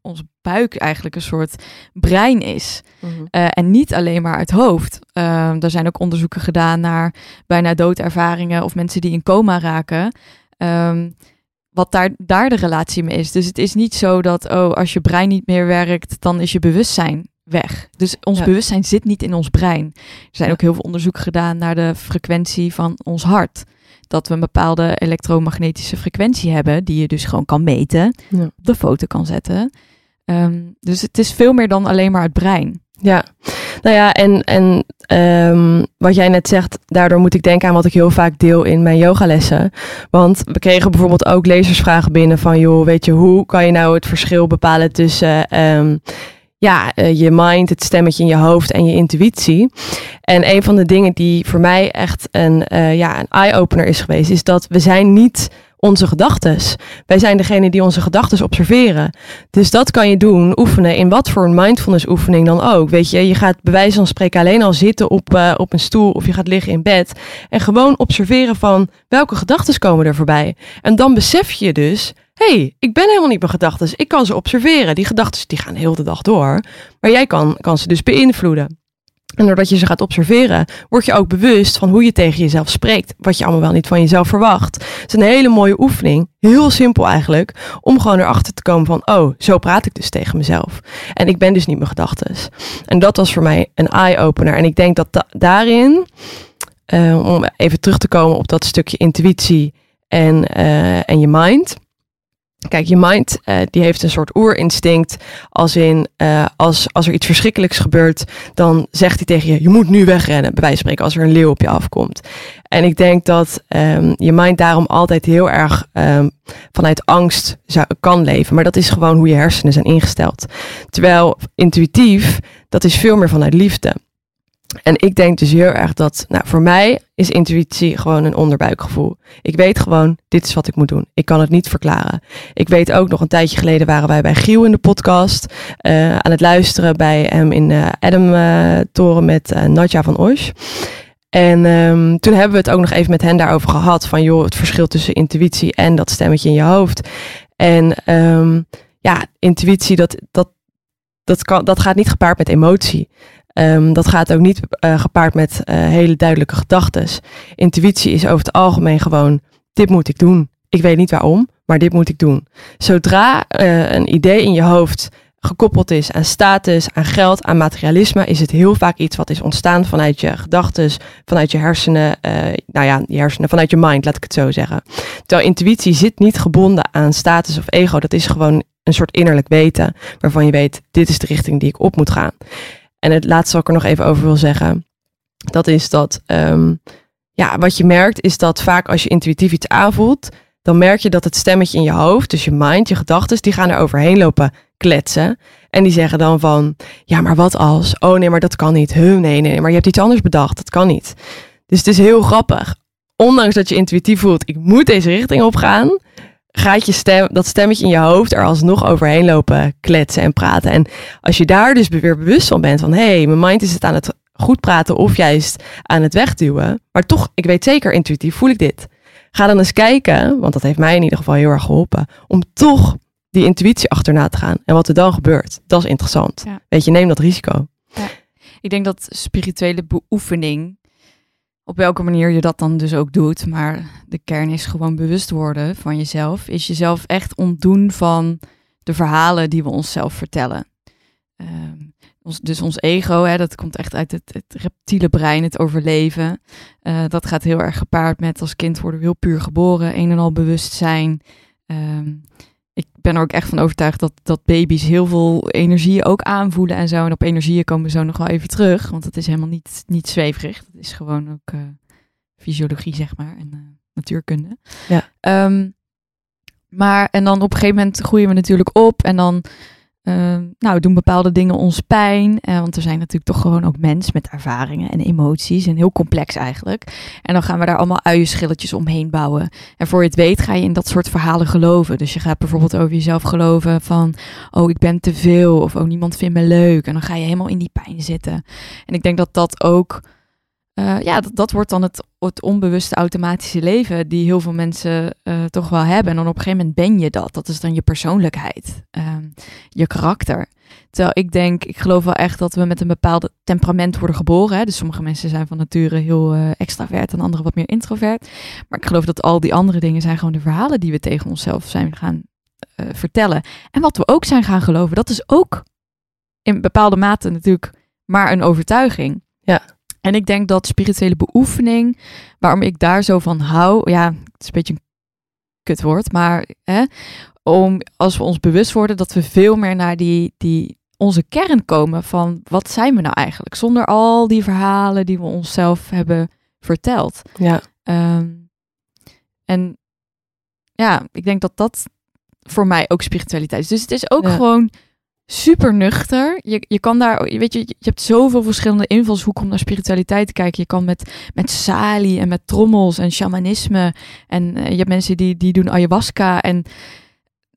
ons buik eigenlijk een soort brein is. Mhm. Eh, en niet alleen maar het hoofd. Ehm, er zijn ook onderzoeken gedaan naar bijna doodervaringen of mensen die in coma raken. Ehm, wat daar, daar de relatie mee is. Dus het is niet zo dat, oh, als je brein niet meer werkt, dan is je bewustzijn weg. Dus ons Ja. bewustzijn zit niet in ons brein. Er zijn Ja. ook heel veel onderzoeken gedaan naar de frequentie van ons hart. Dat we een bepaalde elektromagnetische frequentie hebben, die je dus gewoon kan meten, Ja. op de foto kan zetten. Ehm, dus het is veel meer dan alleen maar het brein. Ja, nou ja, en, en ehm, wat jij net zegt, daardoor moet ik denken aan wat ik heel vaak deel in mijn yogalessen. Want we kregen bijvoorbeeld ook lezersvragen binnen van, joh, weet je, hoe kan je nou het verschil bepalen tussen ehm, ja, eh, je mind, het stemmetje in je hoofd en je intuïtie? En een van de dingen die voor mij echt een, eh, ja, een eye-opener is geweest, is dat we zijn niet onze gedachtes. Wij zijn degene die onze gedachtes observeren. Dus dat kan je doen, oefenen in wat voor een mindfulness oefening dan ook. Weet je, je gaat bij wijze van spreken alleen al zitten op, eh, op een stoel of je gaat liggen in bed. En gewoon observeren van welke gedachten komen er voorbij. En dan besef je dus, hey, ik ben helemaal niet mijn gedachten. Ik kan ze observeren. Die gedachten die gaan heel de dag door. Maar jij kan, kan ze dus beïnvloeden. En doordat je ze gaat observeren, word je ook bewust van hoe je tegen jezelf spreekt. Wat je allemaal wel niet van jezelf verwacht. Het is een hele mooie oefening. Heel simpel eigenlijk. Om gewoon erachter te komen van, oh, zo praat ik dus tegen mezelf. En ik ben dus niet mijn gedachten. En dat was voor mij een eye-opener. En ik denk dat da- daarin, eh, om even terug te komen op dat stukje intuïtie en, eh, en je mind. Kijk, je mind eh, die heeft een soort oerinstinct. Als in, eh, als, als er iets verschrikkelijks gebeurt, dan zegt hij tegen je: je moet nu wegrennen. Bij wijze van spreken, als er een leeuw op je afkomt. En ik denk dat ehm, je mind daarom altijd heel erg ehm, vanuit angst zou, kan leven. Maar dat is gewoon hoe je hersenen zijn ingesteld. Terwijl intuïtief, dat is veel meer vanuit liefde. En ik denk dus heel erg dat, nou, voor mij is intuïtie gewoon een onderbuikgevoel. Ik weet gewoon, dit is wat ik moet doen. Ik kan het niet verklaren. Ik weet ook nog een tijdje geleden waren wij bij Giel in de podcast. eh, aan het luisteren bij hem in de Adam-toren met eh, Nadja van Osh. En ehm, toen hebben we het ook nog even met hen daarover gehad. Van joh, het verschil tussen intuïtie en dat stemmetje in je hoofd. En ehm, ja, intuïtie, dat, dat, dat, kan, dat gaat niet gepaard met emotie. Ehm, dat gaat ook niet eh, gepaard met eh, hele duidelijke gedachten. Intuïtie is over het algemeen gewoon: dit moet ik doen. Ik weet niet waarom, maar dit moet ik doen. Zodra eh, een idee in je hoofd gekoppeld is aan status, aan geld, aan materialisme, is het heel vaak iets wat is ontstaan vanuit je gedachten, vanuit je hersenen, nou ja, je hersenen, vanuit je mind, laat ik het zo zeggen. Terwijl intuïtie zit niet gebonden aan status of ego. Dat is gewoon een soort innerlijk weten, waarvan je weet, dit is de richting die ik op moet gaan. En het laatste wat ik er nog even over wil zeggen, dat is dat, um, ja, wat je merkt is dat vaak als je intuïtief iets aanvoelt, dan merk je dat het stemmetje in je hoofd, dus je mind, je gedachten, die gaan er overheen lopen kletsen. En die zeggen dan van, ja, maar wat als? Oh nee, maar dat kan niet. Huh, nee, nee, maar je hebt iets anders bedacht. Dat kan niet. Dus het is heel grappig. Ondanks dat je intuïtief voelt, ik moet deze richting op gaan, gaat je stem, dat stemmetje in je hoofd er alsnog overheen lopen kletsen en praten. En als je daar dus weer bewust van bent van, hé, hey, mijn mind is het aan het goed praten of juist aan het wegduwen. Maar toch, ik weet zeker, intuïtief voel ik dit. Ga dan eens kijken, want dat heeft mij in ieder geval heel erg geholpen, om toch die intuïtie achterna te gaan. En wat er dan gebeurt, dat is interessant. Ja. Weet je, neem dat risico. Ja. Ik denk dat spirituele beoefening, op welke manier je dat dan dus ook doet, maar de kern is gewoon bewust worden van jezelf, is jezelf echt ontdoen van de verhalen die we onszelf vertellen. Um, ons, dus ons ego, hè, dat komt echt uit het, reptiele brein, het overleven. Uh, dat gaat heel erg gepaard met als kind worden we heel puur geboren, een en al bewustzijn. ehm, ik ben er ook echt van overtuigd dat, dat baby's heel veel energieën ook aanvoelen en zo. En op energieën komen we zo nog wel even terug, want het is helemaal niet, niet zweverig. Het is gewoon ook uh, fysiologie, zeg maar, en uh, natuurkunde. Ja. Um, maar, en dan op een gegeven moment groeien we natuurlijk op en dan uh, nou, doen bepaalde dingen ons pijn. Uh, want we zijn natuurlijk toch gewoon ook mens met ervaringen en emoties. En heel complex eigenlijk. En dan gaan we daar allemaal uienschilletjes omheen bouwen. En voor je het weet ga je in dat soort verhalen geloven. Dus je gaat bijvoorbeeld over jezelf geloven van... Oh, ik ben te veel. Of oh, niemand vindt me leuk. En dan ga je helemaal in die pijn zitten. En ik denk dat dat ook uh, ja, dat, wordt dan het, het, onbewuste automatische leven die heel veel mensen uh, toch wel hebben. En dan op een gegeven moment ben je dat. Dat is dan je persoonlijkheid, uh, je karakter. Terwijl ik denk, ik geloof wel echt dat we met een bepaald temperament worden geboren. Hè? Dus sommige mensen zijn van nature heel uh, extravert en anderen wat meer introvert. Maar ik geloof dat al die andere dingen zijn gewoon de verhalen die we tegen onszelf zijn gaan vertellen. En wat we ook zijn gaan geloven, dat is ook in bepaalde mate natuurlijk maar een overtuiging. Ja. En ik denk dat spirituele beoefening, waarom ik daar zo van hou, ja, het is een beetje een kutwoord, maar hè, om als we ons bewust worden dat we veel meer naar die, die onze kern komen van wat zijn we nou eigenlijk, zonder al die verhalen die we onszelf hebben verteld. Ja. Um, en ja, ik denk dat dat voor mij ook spiritualiteit is. Dus het is ook Ja. gewoon super nuchter. Je, je kan daar, weet je, je hebt zoveel verschillende invalshoeken om naar spiritualiteit te kijken. Je kan met, met sali en met trommels en shamanisme. En eh, je hebt mensen die, die doen ayahuasca. En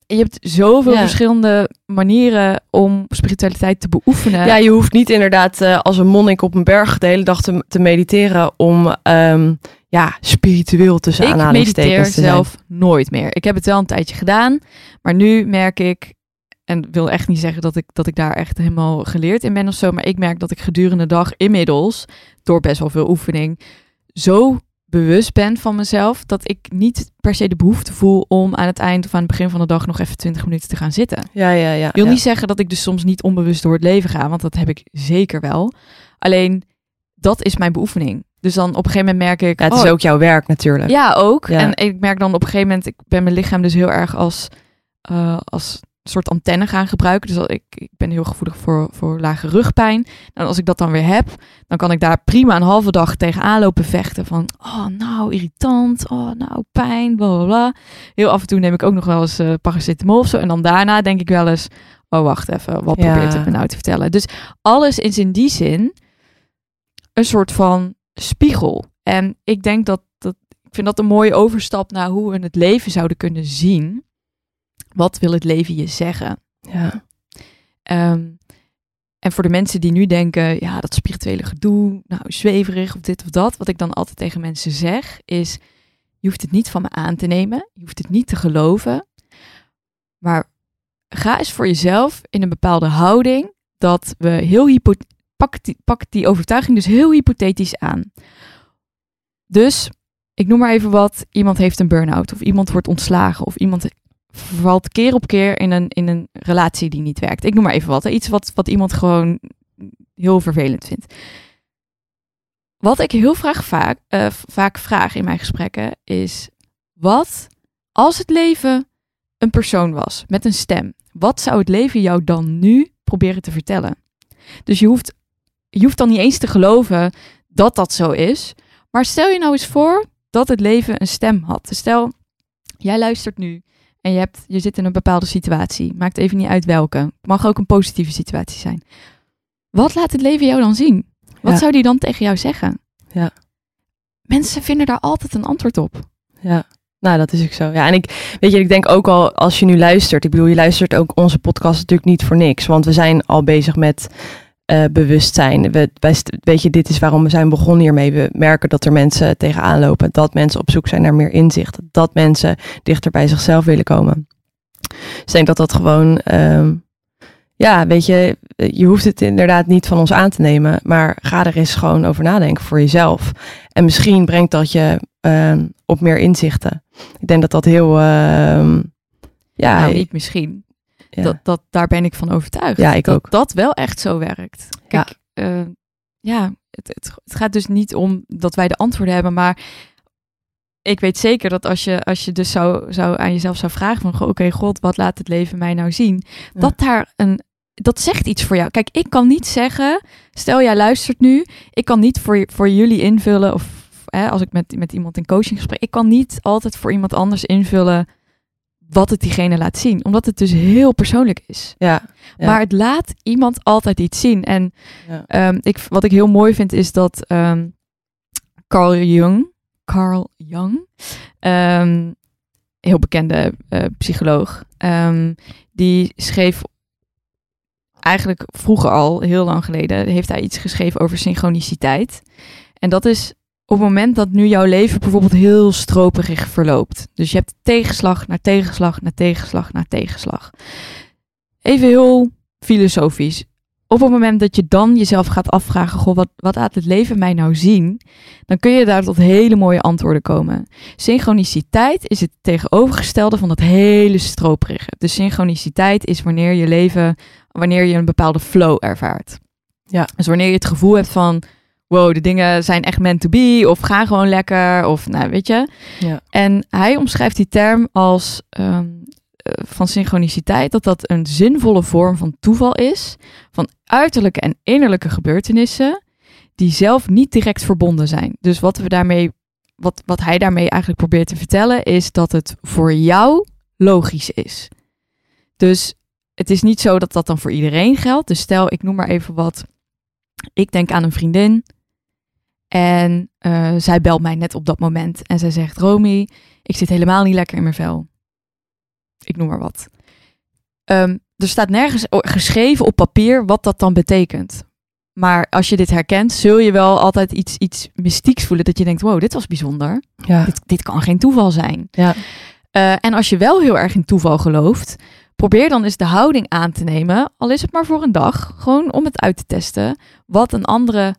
je hebt zoveel Ja. verschillende manieren om spiritualiteit te beoefenen. Ja, je hoeft niet inderdaad eh, als een monnik op een berg de hele dag te, te mediteren om ehm, ja, spiritueel tussen ik mediteer aanhalingstekens te zijn. zelf nooit meer. Ik heb het wel een tijdje gedaan, maar nu merk ik, en wil echt niet zeggen dat ik, dat ik daar echt helemaal geleerd in ben of zo, maar ik merk dat ik gedurende de dag inmiddels, door best wel veel oefening, zo bewust ben van mezelf, dat ik niet per se de behoefte voel om aan het eind of aan het begin van de dag nog even 20 minuten te gaan zitten. Ja, ja, ja. Ik wil ja. niet zeggen dat ik dus soms niet onbewust door het leven ga, want dat heb ik zeker wel. Alleen, dat is mijn beoefening. Dus dan op een gegeven moment merk ik... Ja, het is oh, ook jouw werk natuurlijk. ja, ook. Ja. En ik merk dan op een gegeven moment, ik ben mijn lichaam dus heel erg als, eh, als soort antenne gaan gebruiken. Dus al- ik, ik ben heel gevoelig voor, voor lage rugpijn. En als ik dat dan weer heb, dan kan ik daar prima een halve dag tegenaan lopen vechten. Van, oh nou, irritant. Oh nou, pijn, bla bla bla. Heel af en toe neem ik ook nog wel eens eh paracetamol of zo. En dan daarna denk ik wel eens, oh wacht even, wat Ja. probeert het me nou te vertellen? Dus alles is in die zin een soort van spiegel. En ik denk dat, dat ik vind dat een mooie overstap naar hoe we het leven zouden kunnen zien. Wat wil het leven je zeggen? Ja. Ehm, en voor de mensen die nu denken, ja, dat spirituele gedoe, nou, zweverig of dit of dat. Wat ik dan altijd tegen mensen zeg, is, je hoeft het niet van me aan te nemen. Je hoeft het niet te geloven. Maar ga eens voor jezelf in een bepaalde houding dat we heel hypo pak die, pak die overtuiging dus heel hypothetisch aan. Dus, ik noem maar even wat, iemand heeft een burn-out of iemand wordt ontslagen of iemand valt keer op keer in een, in een relatie die niet werkt. Ik noem maar even wat, iets wat, wat iemand gewoon heel vervelend vindt. Wat ik heel vaak, eh, vaak vraag in mijn gesprekken is, wat als het leven een persoon was met een stem? Wat zou het leven jou dan nu proberen te vertellen? Dus je hoeft, je hoeft dan niet eens te geloven dat dat zo is. Maar stel je nou eens voor dat het leven een stem had. Stel, jij luistert nu en je, hebt, je zit in een bepaalde situatie. Maakt even niet uit welke. Het mag ook een positieve situatie zijn. Wat laat het leven jou dan zien? Wat Ja. zou die dan tegen jou zeggen? Ja. Mensen vinden daar altijd een antwoord op. Ja, nou dat is ook zo. Ja, en ik weet je, ik denk ook al als je nu luistert, ik bedoel, je luistert ook onze podcast natuurlijk niet voor niks, want we zijn al bezig met eh, bewustzijn. We, wij, st- weet je, dit is waarom we zijn begonnen hiermee. We merken dat er mensen tegenaan lopen, dat mensen op zoek zijn naar meer inzicht, dat mensen dichter bij zichzelf willen komen. Dus ik denk dat dat gewoon, ehm, ja, weet je, je hoeft het inderdaad niet van ons aan te nemen, maar ga er eens gewoon over nadenken voor jezelf. En misschien brengt dat je ehm, op meer inzichten. Ik denk dat dat heel, ehm, ja, nou, niet misschien. Ja. Dat, dat, daar ben ik van overtuigd. Ja, ik dat ook. dat wel echt zo werkt. Kijk, ja, ja het, het, het gaat dus niet om dat wij de antwoorden hebben, maar ik weet zeker dat als je, als je dus zou, zou aan jezelf zou vragen van, oké, God, wat laat het leven mij nou zien? Ja. Dat daar een, dat zegt iets voor jou. Kijk, ik kan niet zeggen, stel jij luistert nu, ik kan niet voor, voor jullie invullen, of hè, als ik met, met iemand in coaching gesprek, ik kan niet altijd voor iemand anders invullen wat het diegene laat zien. Omdat het dus heel persoonlijk is. Ja. Ja. Maar het laat iemand altijd iets zien. En Ja. ehm, ik, wat ik heel mooi vind is dat ehm, Carl Jung, Carl Jung, ehm, heel bekende eh, psycholoog, die schreef eigenlijk vroeger al, heel lang geleden, heeft hij iets geschreven over synchroniciteit. En dat is op het moment dat nu jouw leven bijvoorbeeld heel stroperig verloopt. Dus je hebt tegenslag naar tegenslag naar tegenslag naar tegenslag. Even heel filosofisch. Op het moment dat je dan jezelf gaat afvragen, goh, wat, wat laat het leven mij nou zien? Dan kun je daar tot hele mooie antwoorden komen. Synchroniciteit is het tegenovergestelde van dat hele stroperige. Dus synchroniciteit is wanneer je leven, wanneer je een bepaalde flow ervaart. Ja. Dus wanneer je het gevoel hebt van, wow, de dingen zijn echt meant to be, of gaan gewoon lekker, of nou, weet je. Ja. En hij omschrijft die term als ehm, eh, van synchroniciteit, dat dat een zinvolle vorm van toeval is, van uiterlijke en innerlijke gebeurtenissen, die zelf niet direct verbonden zijn. Dus wat we daarmee, wat, wat hij daarmee eigenlijk probeert te vertellen, is dat het voor jou logisch is. Dus het is niet zo dat dat dan voor iedereen geldt. Dus stel, ik noem maar even wat. Ik denk aan een vriendin. En eh, zij belt mij net op dat moment. En zij zegt: Romy, ik zit helemaal niet lekker in mijn vel. Ik noem maar wat. Ehm, er staat nergens geschreven op papier wat dat dan betekent. Maar als je dit herkent, zul je wel altijd iets, iets mystieks voelen. Dat je denkt: wow, dit was bijzonder. Ja. Dit, dit kan geen toeval zijn. Ja. Eh, en als je wel heel erg in toeval gelooft, probeer dan eens de houding aan te nemen, al is het maar voor een dag, gewoon om het uit te testen, wat een andere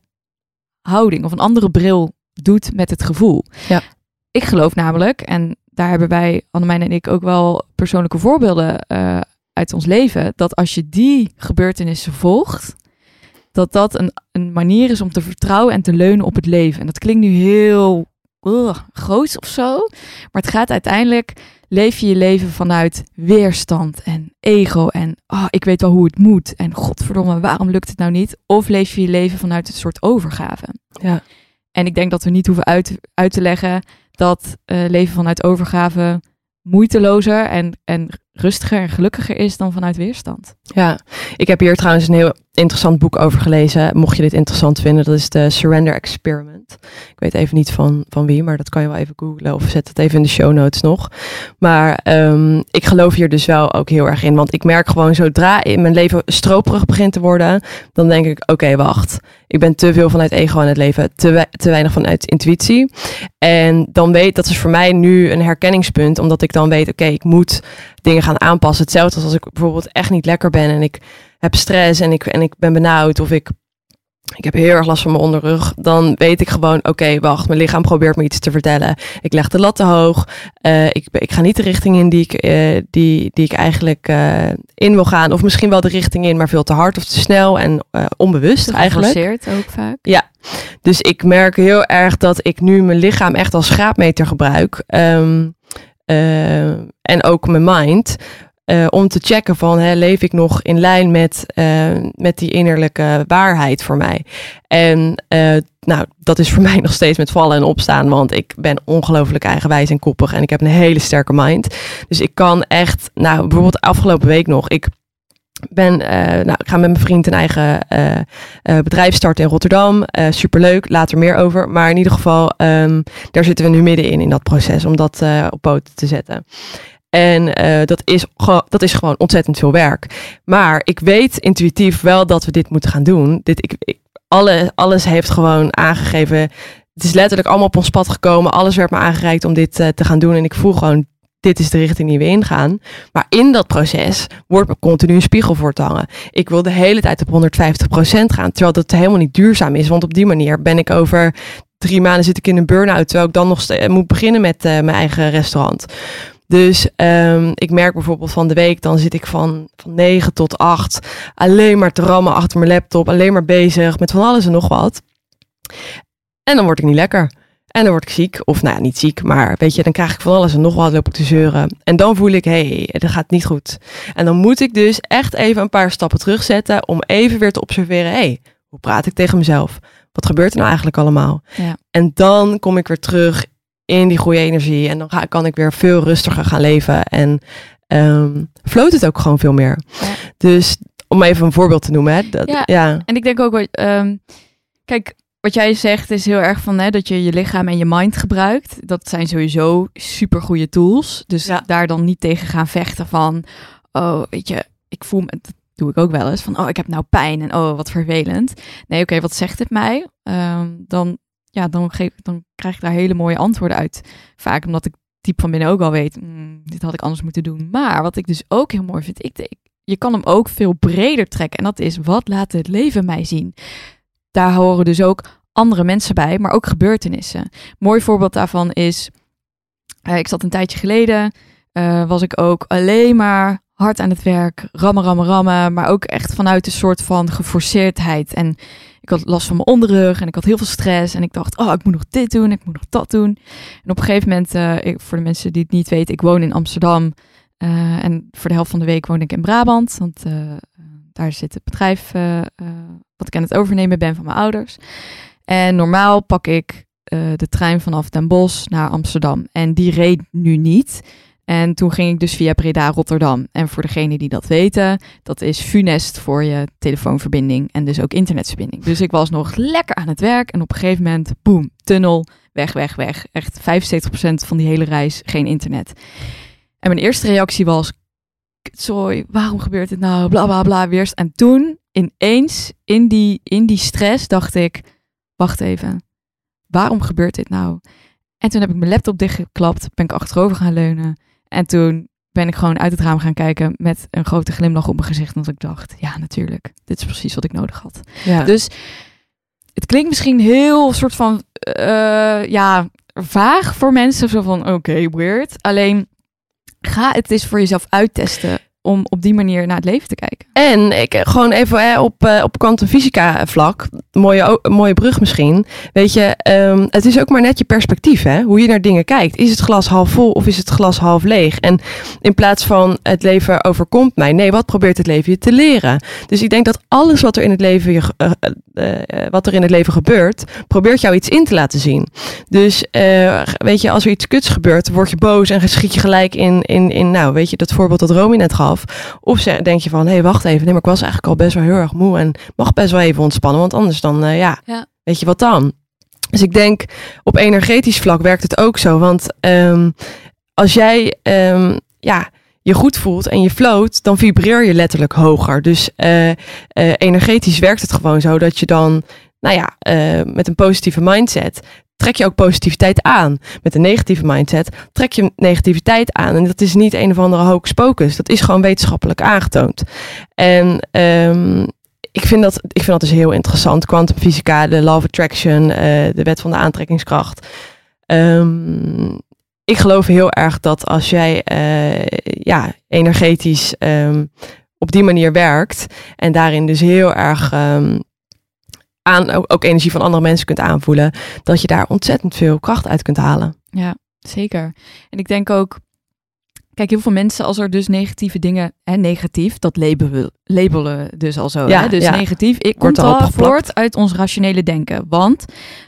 houding of een andere bril doet met het gevoel. Ja. Ik geloof namelijk, en daar hebben wij, Annemijn en ik, ook wel persoonlijke voorbeelden eh, uit ons leven, dat als je die gebeurtenissen volgt, dat dat een, een manier is om te vertrouwen en te leunen op het leven. En dat klinkt nu heel uh, groots of zo, maar het gaat uiteindelijk leef je je leven vanuit weerstand en ego en ah, ik weet wel hoe het moet en godverdomme, waarom lukt het nou niet? Of leef je je leven vanuit een soort overgave? Ja. En ik denk dat we niet hoeven uit, uit te leggen dat eh, leven vanuit overgave moeitelozer en, en rustiger en gelukkiger is dan vanuit weerstand. Ja, ik heb hier trouwens een heel interessant boek over gelezen. Mocht je dit interessant vinden, dat is de Surrender Experiment. Ik weet even niet van, van wie, maar dat kan je wel even googlen of zet het even in de show notes nog. Maar ehm, ik geloof hier dus wel ook heel erg in, want ik merk gewoon zodra in mijn leven stroperig begint te worden, dan denk ik, oké, wacht. Ik ben te veel vanuit ego aan het leven, te, te weinig vanuit intuïtie. En dan weet, dat is voor mij nu een herkenningspunt, omdat ik dan weet, oké, ik moet dingen gaan aanpassen. Hetzelfde als als ik bijvoorbeeld echt niet lekker ben en ik heb stress en ik, en ik ben benauwd of ik, ik heb heel erg last van mijn onderrug. Dan weet ik gewoon, oké, wacht, mijn lichaam probeert me iets te vertellen. Ik leg de lat te hoog. Eh, ik, ik ga niet de richting in die ik, eh, die, die ik eigenlijk eh, in wil gaan. Of misschien wel de richting in, maar veel te hard of te snel en onbewust eigenlijk. Geforceerd ook vaak. Dus ik merk heel erg dat ik nu mijn lichaam echt als graadmeter gebruik. Ehm, eh, en ook mijn mind. eh, om te checken van, hè, leef ik nog in lijn met, eh, met die innerlijke waarheid voor mij. En eh, nou, dat is voor mij nog steeds met vallen en opstaan. Want ik ben ongelooflijk eigenwijs en koppig. En ik heb een hele sterke mind. Dus ik kan echt, nou bijvoorbeeld afgelopen week nog. Ik ben, eh, nou, ik ga met mijn vriend een eigen eh, bedrijf starten in Rotterdam. Superleuk, later meer over. Maar in ieder geval, ehm, daar zitten we nu middenin in dat proces om dat op poten te zetten. En dat, is dat is gewoon ontzettend veel werk. Maar ik weet intuïtief wel dat we dit moeten gaan doen. Dit, ik, alle, alles heeft gewoon aangegeven. Het is letterlijk allemaal op ons pad gekomen. Alles werd me aangereikt om dit te gaan doen. En ik voel gewoon, dit is de richting die we ingaan. Maar in dat proces wordt me continu een spiegel hangen. Ik wil de hele tijd op 150% gaan. Terwijl dat helemaal niet duurzaam is. Want op die manier ben ik over drie maanden zit ik in een burn-out. Terwijl ik dan nog ste- moet beginnen met eh, mijn eigen restaurant. Dus ehm, ik merk bijvoorbeeld van de week, dan zit ik van, van 9 tot 8 alleen maar te rammen achter mijn laptop, alleen maar bezig met van alles en nog wat. En dan word ik niet lekker. En dan word ik ziek. Of nou ja, niet ziek, maar weet je, dan krijg ik van alles en nog wat, loop ik te zeuren. En dan voel ik, hé, hey, dat gaat niet goed. En dan moet ik dus echt even een paar stappen terugzetten om even weer te observeren, hé, hey, hoe praat ik tegen mezelf? Wat gebeurt er nou eigenlijk allemaal? Ja. En dan kom ik weer terug in die goede energie. En dan ga, kan ik weer veel rustiger gaan leven. En um, floot het ook gewoon veel meer. Ja. Dus om even een voorbeeld te noemen. Hè, dat, Ja. ja. En ik denk ook, ehm kijk, wat jij zegt is heel erg van hè, dat je je lichaam en je mind gebruikt. Dat zijn sowieso super goede tools. Dus Ja. daar dan niet tegen gaan vechten van, oh, weet je, ik voel me, dat doe ik ook wel eens, van, oh, ik heb nou pijn en oh, wat vervelend. Nee, oké, wat zegt het mij? Ehm, dan, ja, dan, geef, dan krijg ik daar hele mooie antwoorden uit. Vaak omdat ik diep van binnen ook al weet, "Hmm, dit had ik anders moeten doen. Maar wat ik dus ook heel mooi vind, ik, ik, je kan hem ook veel breder trekken. En dat is, wat laat het leven mij zien? Daar horen dus ook andere mensen bij, maar ook gebeurtenissen. Mooi voorbeeld daarvan is, eh, ik zat een tijdje geleden, eh, was ik ook alleen maar hard aan het werk, rammen, rammen, rammen, maar ook echt vanuit een soort van geforceerdheid. En ik had last van mijn onderrug en ik had heel veel stress en ik dacht, oh, ik moet nog dit doen, ik moet nog dat doen. En op een gegeven moment, eh, voor de mensen die het niet weten, ik woon in Amsterdam en voor de helft van de week woon ik in Brabant, want daar zit het bedrijf wat ik aan het overnemen ben van mijn ouders. En normaal pak ik eh, de trein vanaf Den Bosch naar Amsterdam. En die reed nu niet. En toen ging ik dus via Breda Rotterdam. En voor degenen die dat weten, dat is funest voor je telefoonverbinding en dus ook internetverbinding. Dus ik was nog lekker aan het werk en op een gegeven moment, boem, tunnel, weg, weg, weg. Echt 75% van die hele reis geen internet. En mijn eerste reactie was, sorry, waarom gebeurt dit nou? Bla bla bla, weerst. En toen ineens in die, in die stress dacht ik, wacht even, waarom gebeurt dit nou? En toen heb ik mijn laptop dichtgeklapt, ben ik achterover gaan leunen. En toen ben ik gewoon uit het raam gaan kijken met een grote glimlach op mijn gezicht. Omdat ik dacht, ja natuurlijk, dit is precies wat ik nodig had. Ja. Dus het klinkt misschien heel soort van, eh, ja, vaag voor mensen. Zo van, oké, weird. Alleen, ga het eens voor jezelf uittesten om op die manier naar het leven te kijken. En ik, eh, gewoon even hè, op, eh, op kwantumfysica vlak, mooie, mooie brug misschien. Weet je, ehm, het is ook maar net je perspectief, hè? hoe je naar dingen kijkt. Is het glas half vol of is het glas half leeg? En in plaats van het leven overkomt mij, nee, wat probeert het leven je te leren? Dus ik denk dat alles wat er in het leven, je, eh, eh, eh, wat er in het leven gebeurt, probeert jou iets in te laten zien. Dus eh, weet je, als er iets kuts gebeurt, word je boos en schiet je gelijk in, in, in nou, weet je, dat voorbeeld dat Romy net gaf. Of denk je van, hé, hey, wacht even, nee, maar ik was eigenlijk al best wel heel erg moe en mag best wel even ontspannen, want anders dan, eh, ja, Ja. weet je wat dan? Dus ik denk, op energetisch vlak werkt het ook zo, want ehm, als jij, ehm, ja, je goed voelt en je float, dan vibreer je letterlijk hoger. Dus eh, eh, energetisch werkt het gewoon zo dat je dan, nou ja, met een positieve mindset trek je ook positiviteit aan. Met een negatieve mindset trek je negativiteit aan. En dat is niet een of andere pocus. Dat is gewoon wetenschappelijk aangetoond. En ehm, ik, vind dat, ik vind dat dus heel interessant. Quantumfysica, de law of attraction, eh, de wet van de aantrekkingskracht. Ehm, ik geloof heel erg dat als jij eh, ja, energetisch ehm, op die manier werkt en daarin dus heel erg aan, ook, ook energie van andere mensen kunt aanvoelen, dat je daar ontzettend veel kracht uit kunt halen. Ja, zeker. En ik denk ook, kijk, heel veel mensen, als er dus negatieve dingen, hè, negatief, dat labelen, labelen dus al zo. Ja, hè? Dus ja. negatief, ik komt al voort uit ons rationele denken. Want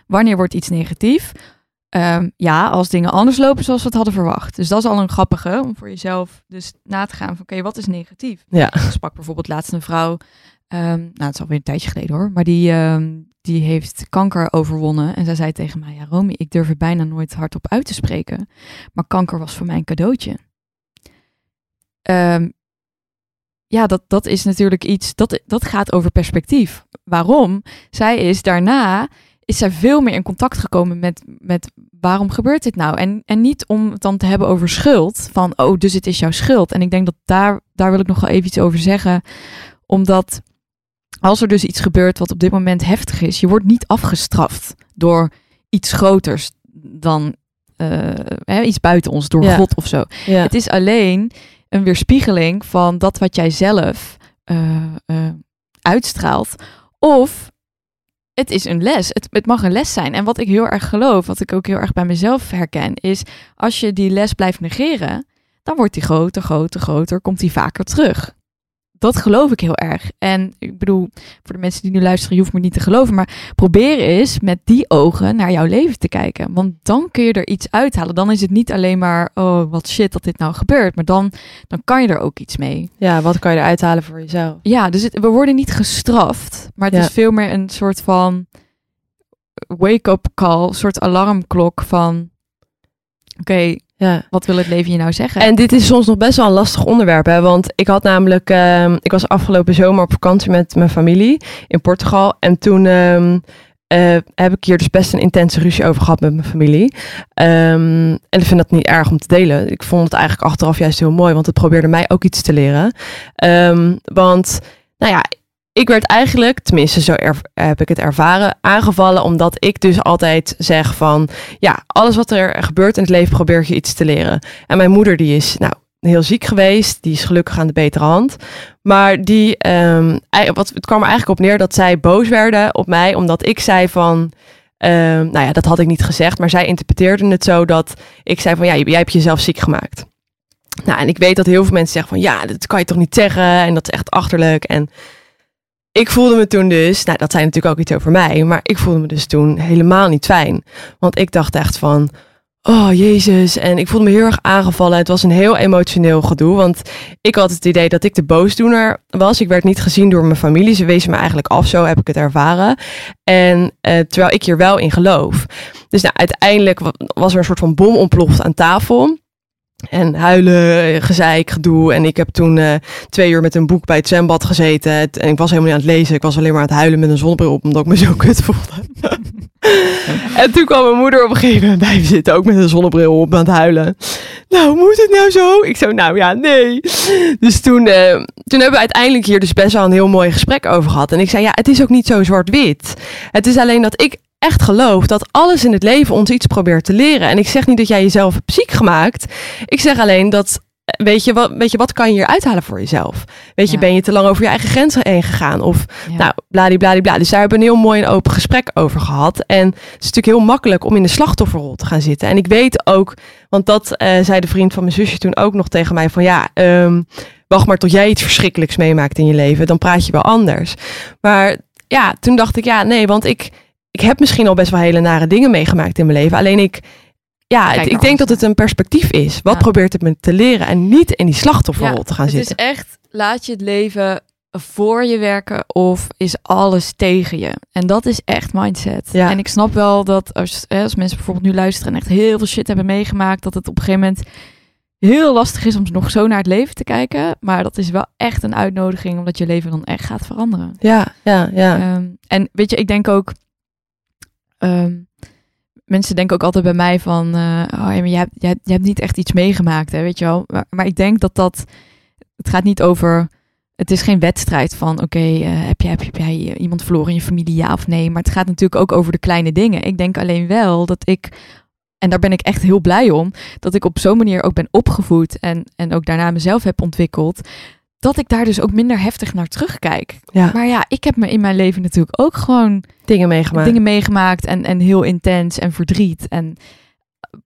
wanneer wordt iets negatief? Ehm, ja, als dingen anders lopen zoals we het hadden verwacht. Dus dat is al een grappige om voor jezelf dus na te gaan van, oké, wat is negatief? Ja. Ik sprak bijvoorbeeld laatst een vrouw, nou het is alweer een tijdje geleden hoor, maar die, ehm, die heeft kanker overwonnen. En zij zei tegen mij, ja Romy, ik durf er bijna nooit hardop uit te spreken. Maar kanker was voor mij een cadeautje. Ehm, ja, dat, dat is natuurlijk iets, dat, dat gaat over perspectief. Waarom? Zij is daarna, is zij veel meer in contact gekomen met, met waarom gebeurt dit nou? En, en niet om het dan te hebben over schuld, van oh, dus het is jouw schuld. En ik denk dat daar, daar wil ik nog wel even iets over zeggen. Omdat als er dus iets gebeurt wat op dit moment heftig is, je wordt niet afgestraft door iets groters dan eh, hè, iets buiten ons, door Ja. God of zo. Ja. Het is alleen een weerspiegeling van dat wat jij zelf eh, eh, uitstraalt. Of het is een les. Het, het mag een les zijn. En wat ik heel erg geloof, wat ik ook heel erg bij mezelf herken, is als je die les blijft negeren, dan wordt die groter, groter, groter, komt die vaker terug dat geloof ik heel erg. En ik bedoel, voor de mensen die nu luisteren, je hoeft me niet te geloven, maar probeer eens met die ogen naar jouw leven te kijken. Want dan kun je er iets uithalen. Dan is het niet alleen maar, oh wat shit dat dit nou gebeurt, maar dan, dan kan je er ook iets mee. Ja, wat kan je eruit halen voor jezelf? Ja, dus het, we worden niet gestraft, maar het is veel meer een soort van wake-up call, een soort alarmklok van, oké, ja. Wat wil het leven je nou zeggen? En dit is soms nog best wel een lastig onderwerp. Hè? Want ik had namelijk, uh, ik was afgelopen zomer op vakantie met mijn familie in Portugal. En toen uh, heb ik hier dus best een intense ruzie over gehad met mijn familie. Um, en ik vind dat niet erg om te delen. Ik vond het eigenlijk achteraf juist heel mooi, want het probeerde mij ook iets te leren. Want, nou ja, ik werd eigenlijk, tenminste zo heb ik het ervaren, aangevallen omdat ik dus altijd zeg van, ja, alles wat er gebeurt in het leven probeer je iets te leren. En mijn moeder die is, nou, heel ziek geweest, die is gelukkig aan de betere hand. Maar die, um, wat, het kwam er eigenlijk op neer dat zij boos werden op mij omdat ik zei van, um, nou ja, dat had ik niet gezegd, maar zij interpreteerden het zo dat ik zei van, ja, jij hebt jezelf ziek gemaakt. Nou, en ik weet dat heel veel mensen zeggen van, ja, dat kan je toch niet zeggen en dat is echt achterlijk en ik voelde me toen dus, nou dat zei natuurlijk ook iets over mij, maar ik voelde me dus toen helemaal niet fijn. Want ik dacht echt van, oh jezus, en ik voelde me heel erg aangevallen. Het was een heel emotioneel gedoe, want ik had het idee dat ik de boosdoener was. Ik werd niet gezien door mijn familie, ze wezen me eigenlijk af, zo heb ik het ervaren. En eh, terwijl ik hier wel in geloof. Dus nou, uiteindelijk was er een soort van bom ontploft aan tafel. En huilen, gezeik, gedoe. En ik heb toen uh, twee uur met een boek bij het zwembad gezeten. En ik was helemaal niet aan het lezen. Ik was alleen maar aan het huilen met een zonnebril op, omdat ik me zo kut voelde. en toen kwam mijn moeder op een gegeven moment bij me zitten, ook met een zonnebril op aan het huilen. Nou, moet het nou zo? Ik zo, nou ja, nee. Dus toen, uh, toen hebben we uiteindelijk hier dus best wel een heel mooi gesprek over gehad. En ik zei, ja, het is ook niet zo zwart-wit. Het is alleen dat ik echt geloof dat alles in het leven ons iets probeert te leren. En ik zeg niet dat jij jezelf hebt ziek gemaakt. Ik zeg alleen dat, eh, weet je, wat, weet je, wat kan je hier uithalen voor jezelf? Weet je, ben je te lang over je eigen grenzen heen gegaan? Of ja. nou, bladibladibla. Dus daar hebben we een heel mooi en open gesprek over gehad. En het is natuurlijk heel makkelijk om in de slachtofferrol te gaan zitten. En ik weet ook, want dat uh, zei de vriend van mijn zusje toen ook nog tegen mij van ja, um, wacht maar tot jij iets verschrikkelijks meemaakt in je leven. Dan praat je wel anders. Maar ja, toen dacht ik ja, nee, want ik ik heb misschien al best wel hele nare dingen meegemaakt in mijn leven. Alleen ik, ja, ik denk dat het een perspectief is. Wat probeert het me te leren en niet in die slachtofferrol te gaan zitten. Het is echt, laat je het leven voor je werken of is alles tegen je? En dat is echt mindset. Ja. En ik snap wel dat als, als mensen bijvoorbeeld nu luisteren en echt heel veel shit hebben meegemaakt, dat het op een gegeven moment heel lastig is om nog zo naar het leven te kijken. Maar dat is wel echt een uitnodiging, omdat je leven dan echt gaat veranderen. Ja, ja, ja. Um, en weet je, ik denk ook, um, mensen denken ook altijd bij mij van, uh, oh, je, hebt, je, hebt, niet echt iets meegemaakt, hè, weet je wel. Maar, ik denk dat dat, het gaat niet over, het is geen wedstrijd van, oké, uh, heb, jij, heb, heb jij iemand verloren in je familie, ja of nee. Maar het gaat natuurlijk ook over de kleine dingen. Ik denk alleen wel dat ik, en daar ben ik echt heel blij om, dat ik op zo'n manier ook ben opgevoed en, en ook daarna mezelf heb ontwikkeld dat ik daar dus ook minder heftig naar terugkijk. Ja. Maar ja, ik heb me in mijn leven natuurlijk ook gewoon dingen meegemaakt. Dingen meegemaakt en, en heel intens en verdriet en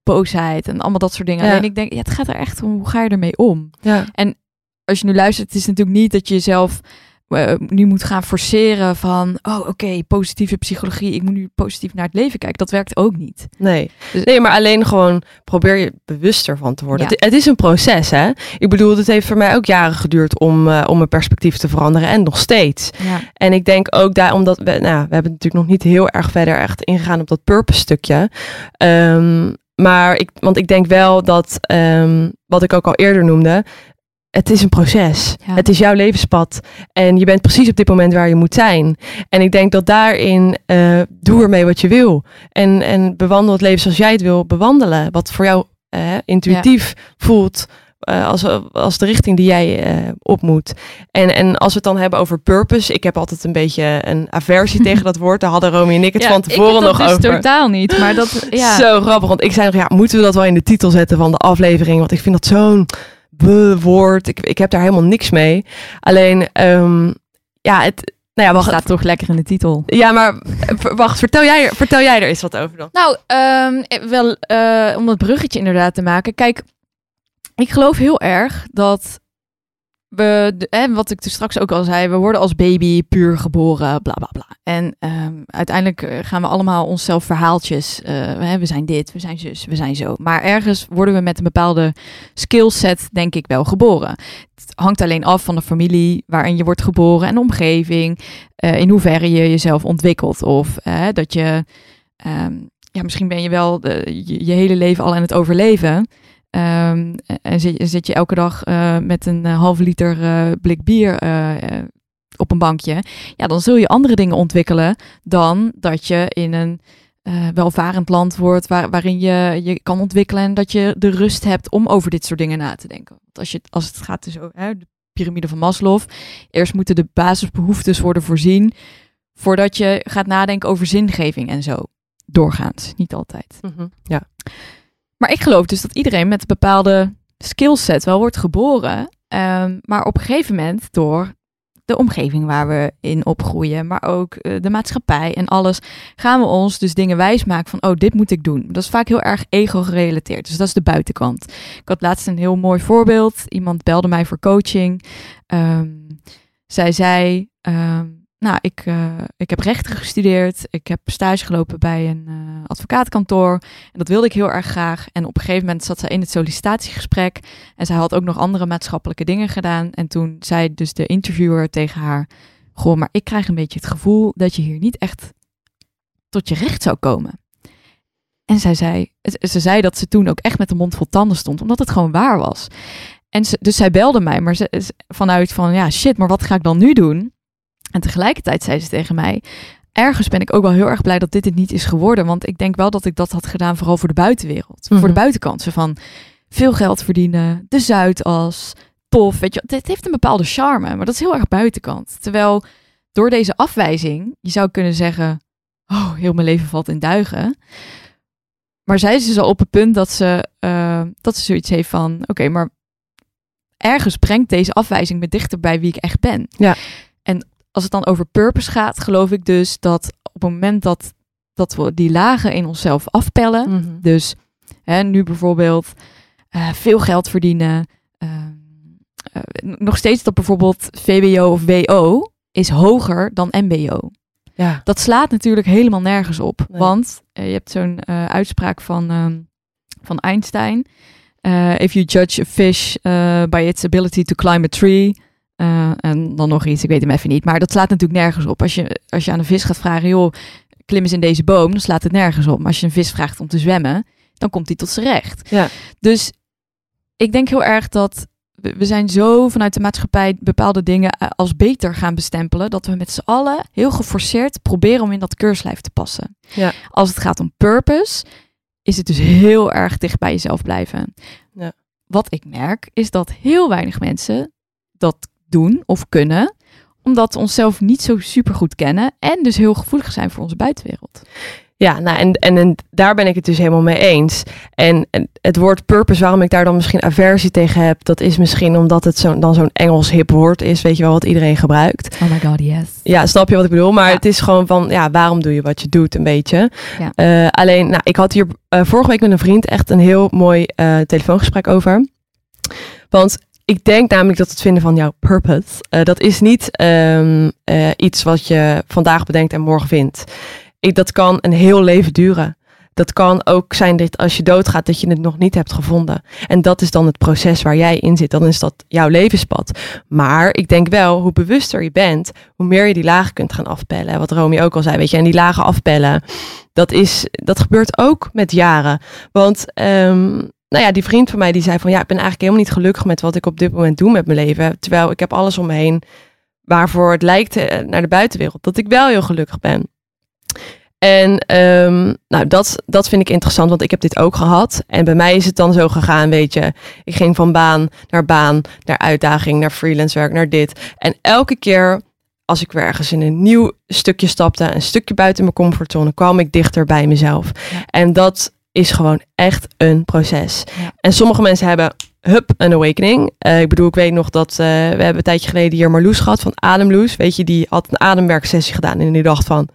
boosheid en allemaal dat soort dingen. Ja. Alleen ik denk, ja, het gaat er echt om, hoe ga je ermee om? Ja. En als je nu luistert, het is natuurlijk niet dat je jezelf uh, nu moet gaan forceren van, oh oké, positieve psychologie, ik moet nu positief naar het leven kijken. Dat werkt ook niet. Nee, dus, nee maar alleen gewoon probeer je bewuster van te worden. Het, het, is een proces, hè? Ik bedoel, het heeft voor mij ook jaren geduurd om, uh, om mijn perspectief te veranderen en nog steeds. Ja. En ik denk ook daar, omdat we, nou, we hebben natuurlijk nog niet heel erg verder echt ingegaan op dat purpose stukje. Um, maar ik, want ik denk wel dat, um, wat ik ook al eerder noemde, het is een proces. Het is jouw levenspad. En je bent precies op dit moment waar je moet zijn. En ik denk dat daarin uh, doe ermee wat je wil. En, en bewandel het leven zoals jij het wil bewandelen. Wat voor jou uh, intuïtief voelt. Uh, als, als de richting die jij op moet. En, en als we het dan hebben over purpose. Ik heb altijd een beetje een aversie tegen dat woord. Daar hadden Romy en ik het ja, van tevoren nog dus over. totaal niet. Maar dat, ja. Zo grappig. Want ik zei nog, ja, moeten we dat wel in de titel zetten van de aflevering? Want ik vind dat zo'n woord. Ik, ik heb daar helemaal niks mee. Alleen, um, ja, het, Nou ja, Dat wacht. staat toch lekker in de titel. Ja, maar eh, wacht, vertel jij, vertel jij er eens wat over dan. Nou, ehm, wel eh, om dat bruggetje inderdaad te maken. Kijk, ik geloof heel erg dat we, wat ik dus straks ook al zei, we worden als baby puur geboren, bla bla bla. En ehm, uiteindelijk eh, gaan we allemaal onszelf verhaaltjes. eh, we zijn dit, we zijn zus, we zijn zo. Maar ergens worden we met een bepaalde skillset, denk ik, wel geboren. Het hangt alleen af van de familie waarin je wordt geboren en omgeving. eh, in hoeverre je jezelf ontwikkelt. Of dat je. ehm, ja, misschien ben je wel je, je hele leven al aan het overleven. Ehm, en zit, zit je elke dag eh, met een eh, halve liter eh, blik bier op een bankje. Ja, dan zul je andere dingen ontwikkelen dan dat je in een eh, welvarend land wordt waar, waarin je je kan ontwikkelen en dat je de rust hebt om over dit soort dingen na te denken. Want als, je, als het gaat dus over hè, de piramide van Maslow, eerst moeten de basisbehoeftes worden voorzien voordat je gaat nadenken over zingeving en zo. Doorgaans, niet altijd. Ja. Maar ik geloof dus dat iedereen met een bepaalde skillset wel wordt geboren. ehm, maar op een gegeven moment door de omgeving waar we in opgroeien, maar ook eh, de maatschappij en alles, gaan we ons dus dingen wijsmaken van, oh, dit moet ik doen. Dat is vaak heel erg ego-gerelateerd. Dus dat is de buitenkant. Ik had laatst een heel mooi voorbeeld. Iemand belde mij voor coaching. Ehm, zij zei, ehm, nou, ik, eh, ik heb rechten gestudeerd. Ik heb stage gelopen bij een eh, advocaatkantoor. En dat wilde ik heel erg graag. En op een gegeven moment zat zij in het sollicitatiegesprek. En zij had ook nog andere maatschappelijke dingen gedaan. En toen zei dus de interviewer tegen haar... Goh, maar ik krijg een beetje het gevoel dat je hier niet echt tot je recht zou komen. En zij zei, ze zei dat ze toen ook echt met de mond vol tanden stond, omdat het gewoon waar was. En ze, dus zij belde mij, maar ze, ze- vanuit van, ja shit, maar wat ga ik dan nu doen? En tegelijkertijd zei ze tegen mij, ergens ben ik ook wel heel erg blij dat dit het niet is geworden, want ik denk wel dat ik dat had gedaan vooral voor de buitenwereld, voor Mhm. de buitenkant. Zo van veel geld verdienen, de Zuidas, tof, weet je, het heeft een bepaalde charme, maar dat is heel erg buitenkant. Terwijl door deze afwijzing, je zou kunnen zeggen, oh, heel mijn leven valt in duigen. Maar zij is dus al op het punt dat ze, eh, dat ze zoiets heeft van, oké, maar ergens brengt deze afwijzing me dichter bij wie ik echt ben. Ja. En als het dan over purpose gaat, geloof ik dus dat op het moment dat, dat we die lagen in onszelf afpellen, Mhm. dus hè, nu bijvoorbeeld eh, veel geld verdienen. ehm, eh, nog steeds dat bijvoorbeeld VWO of WO is hoger dan MBO. Ja. Dat slaat natuurlijk helemaal nergens op. Nee. Want eh, je hebt zo'n uitspraak van, ehm, van Einstein. If you judge a fish by its ability to climb a tree. Eh, en dan nog iets, ik weet hem even niet. Maar dat slaat natuurlijk nergens op. Als je, als je aan een vis gaat vragen, joh, klim eens in deze boom, dan slaat het nergens op. Maar als je een vis vraagt om te zwemmen, dan komt hij tot zijn recht. Ja. Dus ik denk heel erg dat we, we zijn zo vanuit de maatschappij bepaalde dingen eh, als beter gaan bestempelen, dat we met z'n allen heel geforceerd proberen om in dat keurslijf te passen. Ja. Als het gaat om purpose, is het dus heel erg dicht bij jezelf blijven. Ja. Wat ik merk, is dat heel weinig mensen dat doen of kunnen, omdat we onszelf niet zo super goed kennen en dus heel gevoelig zijn voor onze buitenwereld. Ja, nou, en, en, en daar ben ik het dus helemaal mee eens. En, en het woord purpose, waarom ik daar dan misschien aversie tegen heb, dat is misschien omdat het zo, dan zo'n Engels hip woord is, weet je wel, wat iedereen gebruikt. Oh my god, yes. Ja, snap je wat ik bedoel? Maar Ja. het is gewoon van, ja, waarom doe je wat je doet, een beetje. Ja. Eh, alleen, nou, ik had hier eh, vorige week met een vriend echt een heel mooi eh, telefoongesprek over. Want ik denk namelijk dat het vinden van jouw purpose, eh, dat is niet ehm, eh, iets wat je vandaag bedenkt en morgen vindt. Ik, dat kan een heel leven duren. Dat kan ook zijn dat als je doodgaat, dat je het nog niet hebt gevonden. En dat is dan het proces waar jij in zit. Dan is dat jouw levenspad. Maar ik denk wel, hoe bewuster je bent, hoe meer je die lagen kunt gaan afpellen. Wat Romy ook al zei, weet je. En die lagen afpellen, dat, is, dat gebeurt ook met jaren. Want, ehm, nou ja, die vriend van mij die zei van, ja, ik ben eigenlijk helemaal niet gelukkig met wat ik op dit moment doe met mijn leven. Terwijl ik heb alles om me heen waarvoor het lijkt eh, naar de buitenwereld. Dat ik wel heel gelukkig ben. En ehm, nou, dat, dat vind ik interessant, want ik heb dit ook gehad. En bij mij is het dan zo gegaan, weet je. Ik ging van baan naar baan, naar uitdaging, naar freelance werk, naar dit. En elke keer als ik weer ergens in een nieuw stukje stapte, een stukje buiten mijn comfortzone, kwam ik dichter bij mezelf. Ja. En dat is gewoon echt een proces. Ja. En sommige mensen hebben hup, een awakening. Eh, ik bedoel, ik weet nog dat uh, we hebben een tijdje geleden hier Marloes gehad van Ademloes. Weet je, die had een ademwerksessie gedaan en die dacht van,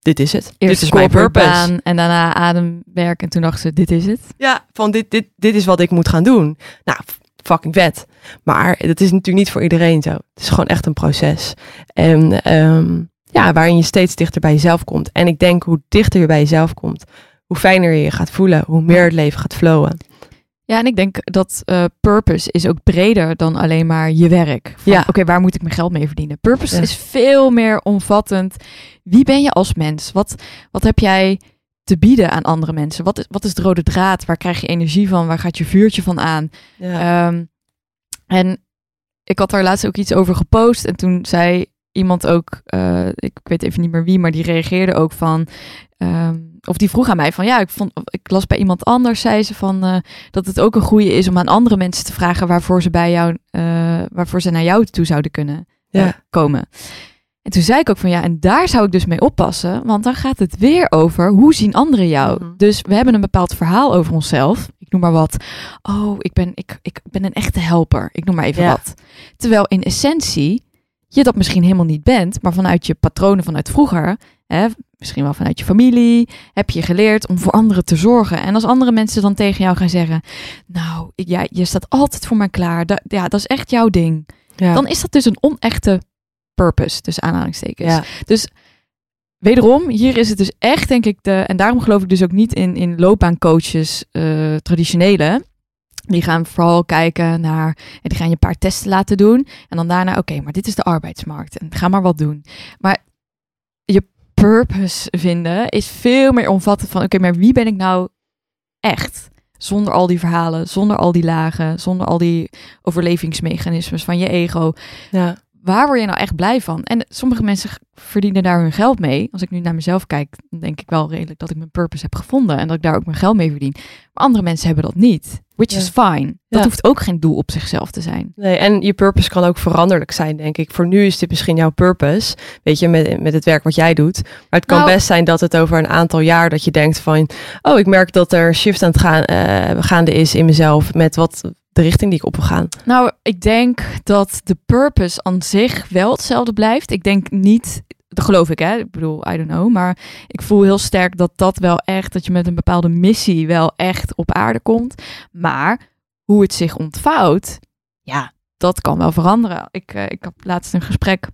dit is het. Eerst dit is mijn purpose. Baan, en daarna ademwerk en toen dacht ze, dit is het. Ja, van dit, dit, dit is wat ik moet gaan doen. Nou, fucking vet. Maar dat is natuurlijk niet voor iedereen zo. Het is gewoon echt een proces. En um, ja, waarin je steeds dichter bij jezelf komt. En ik denk hoe dichter je bij jezelf komt, hoe fijner je je gaat voelen, hoe meer het leven gaat flowen. Ja, en ik denk dat uh, purpose is ook breder dan alleen maar je werk. Van, ja. Oké, waar moet ik mijn geld mee verdienen? Purpose is veel meer omvattend. Wie ben je als mens? Wat, wat heb jij te bieden aan andere mensen? Wat is, wat is de rode draad? Waar krijg je energie van? Waar gaat je vuurtje van aan? Ja. Um, en ik had daar laatst ook iets over gepost. En toen zei iemand ook, uh, ik weet even niet meer wie, maar die reageerde ook van. Um, of die vroeg aan mij van ja, ik, vond, ik las bij iemand anders, zei ze van uh, dat het ook een goede is om aan andere mensen te vragen waarvoor ze bij jou, uh, waarvoor ze naar jou toe zouden kunnen ja. komen. En toen zei ik ook van ja, en daar zou ik dus mee oppassen, want dan gaat het weer over hoe zien anderen jou. Mhm. Dus we hebben een bepaald verhaal over onszelf. Ik noem maar wat. Oh, ik ben, ik, ik ben een echte helper. Ik noem maar even Ja. wat. Terwijl in essentie je dat misschien helemaal niet bent, maar vanuit je patronen vanuit vroeger, hè, misschien wel vanuit je familie, heb je geleerd om voor anderen te zorgen. En als andere mensen dan tegen jou gaan zeggen, nou, ik- ja, je staat altijd voor mij klaar, da- ja, dat is echt jouw ding. Ja. Dan is dat dus een onechte purpose, tussen aanhalingstekens. ja. Dus wederom, hier is het dus echt, denk ik, de, en daarom geloof ik dus ook niet in, in loopbaancoaches, eh, traditionele. Die gaan vooral kijken naar, en die gaan je een paar testen laten doen. En dan daarna, oké, maar dit is de arbeidsmarkt. En ga maar wat doen. Maar je purpose vinden is veel meer omvattend van, oké, maar wie ben ik nou echt? Zonder al die verhalen, zonder al die lagen, zonder al die overlevingsmechanismes van je ego ja. waar word je nou echt blij van? En sommige mensen verdienen daar hun geld mee. Als ik nu naar mezelf kijk, dan denk ik wel redelijk dat ik mijn purpose heb gevonden en dat ik daar ook mijn geld mee verdien. Maar andere mensen hebben dat niet, which Ja. is fine. Dat Ja. hoeft ook geen doel op zichzelf te zijn. Nee, en je purpose kan ook veranderlijk zijn, denk ik. Voor nu is dit misschien jouw purpose, weet je, met, met het werk wat jij doet. Maar het kan Nou- best zijn dat het over een aantal jaar dat je denkt van, oh, ik merk dat er shift aan het gaan, eh, gaande is in mezelf met wat de richting die ik op wil gaan. Nou, ik denk dat de purpose aan zich wel hetzelfde blijft. Ik denk niet, dat geloof ik hè, ik bedoel, I don't know. Maar ik voel heel sterk dat dat wel echt, dat je met een bepaalde missie wel echt op aarde komt. Maar hoe het zich ontvouwt, ja, dat kan wel veranderen. Ik, eh, ik had laatst een gesprek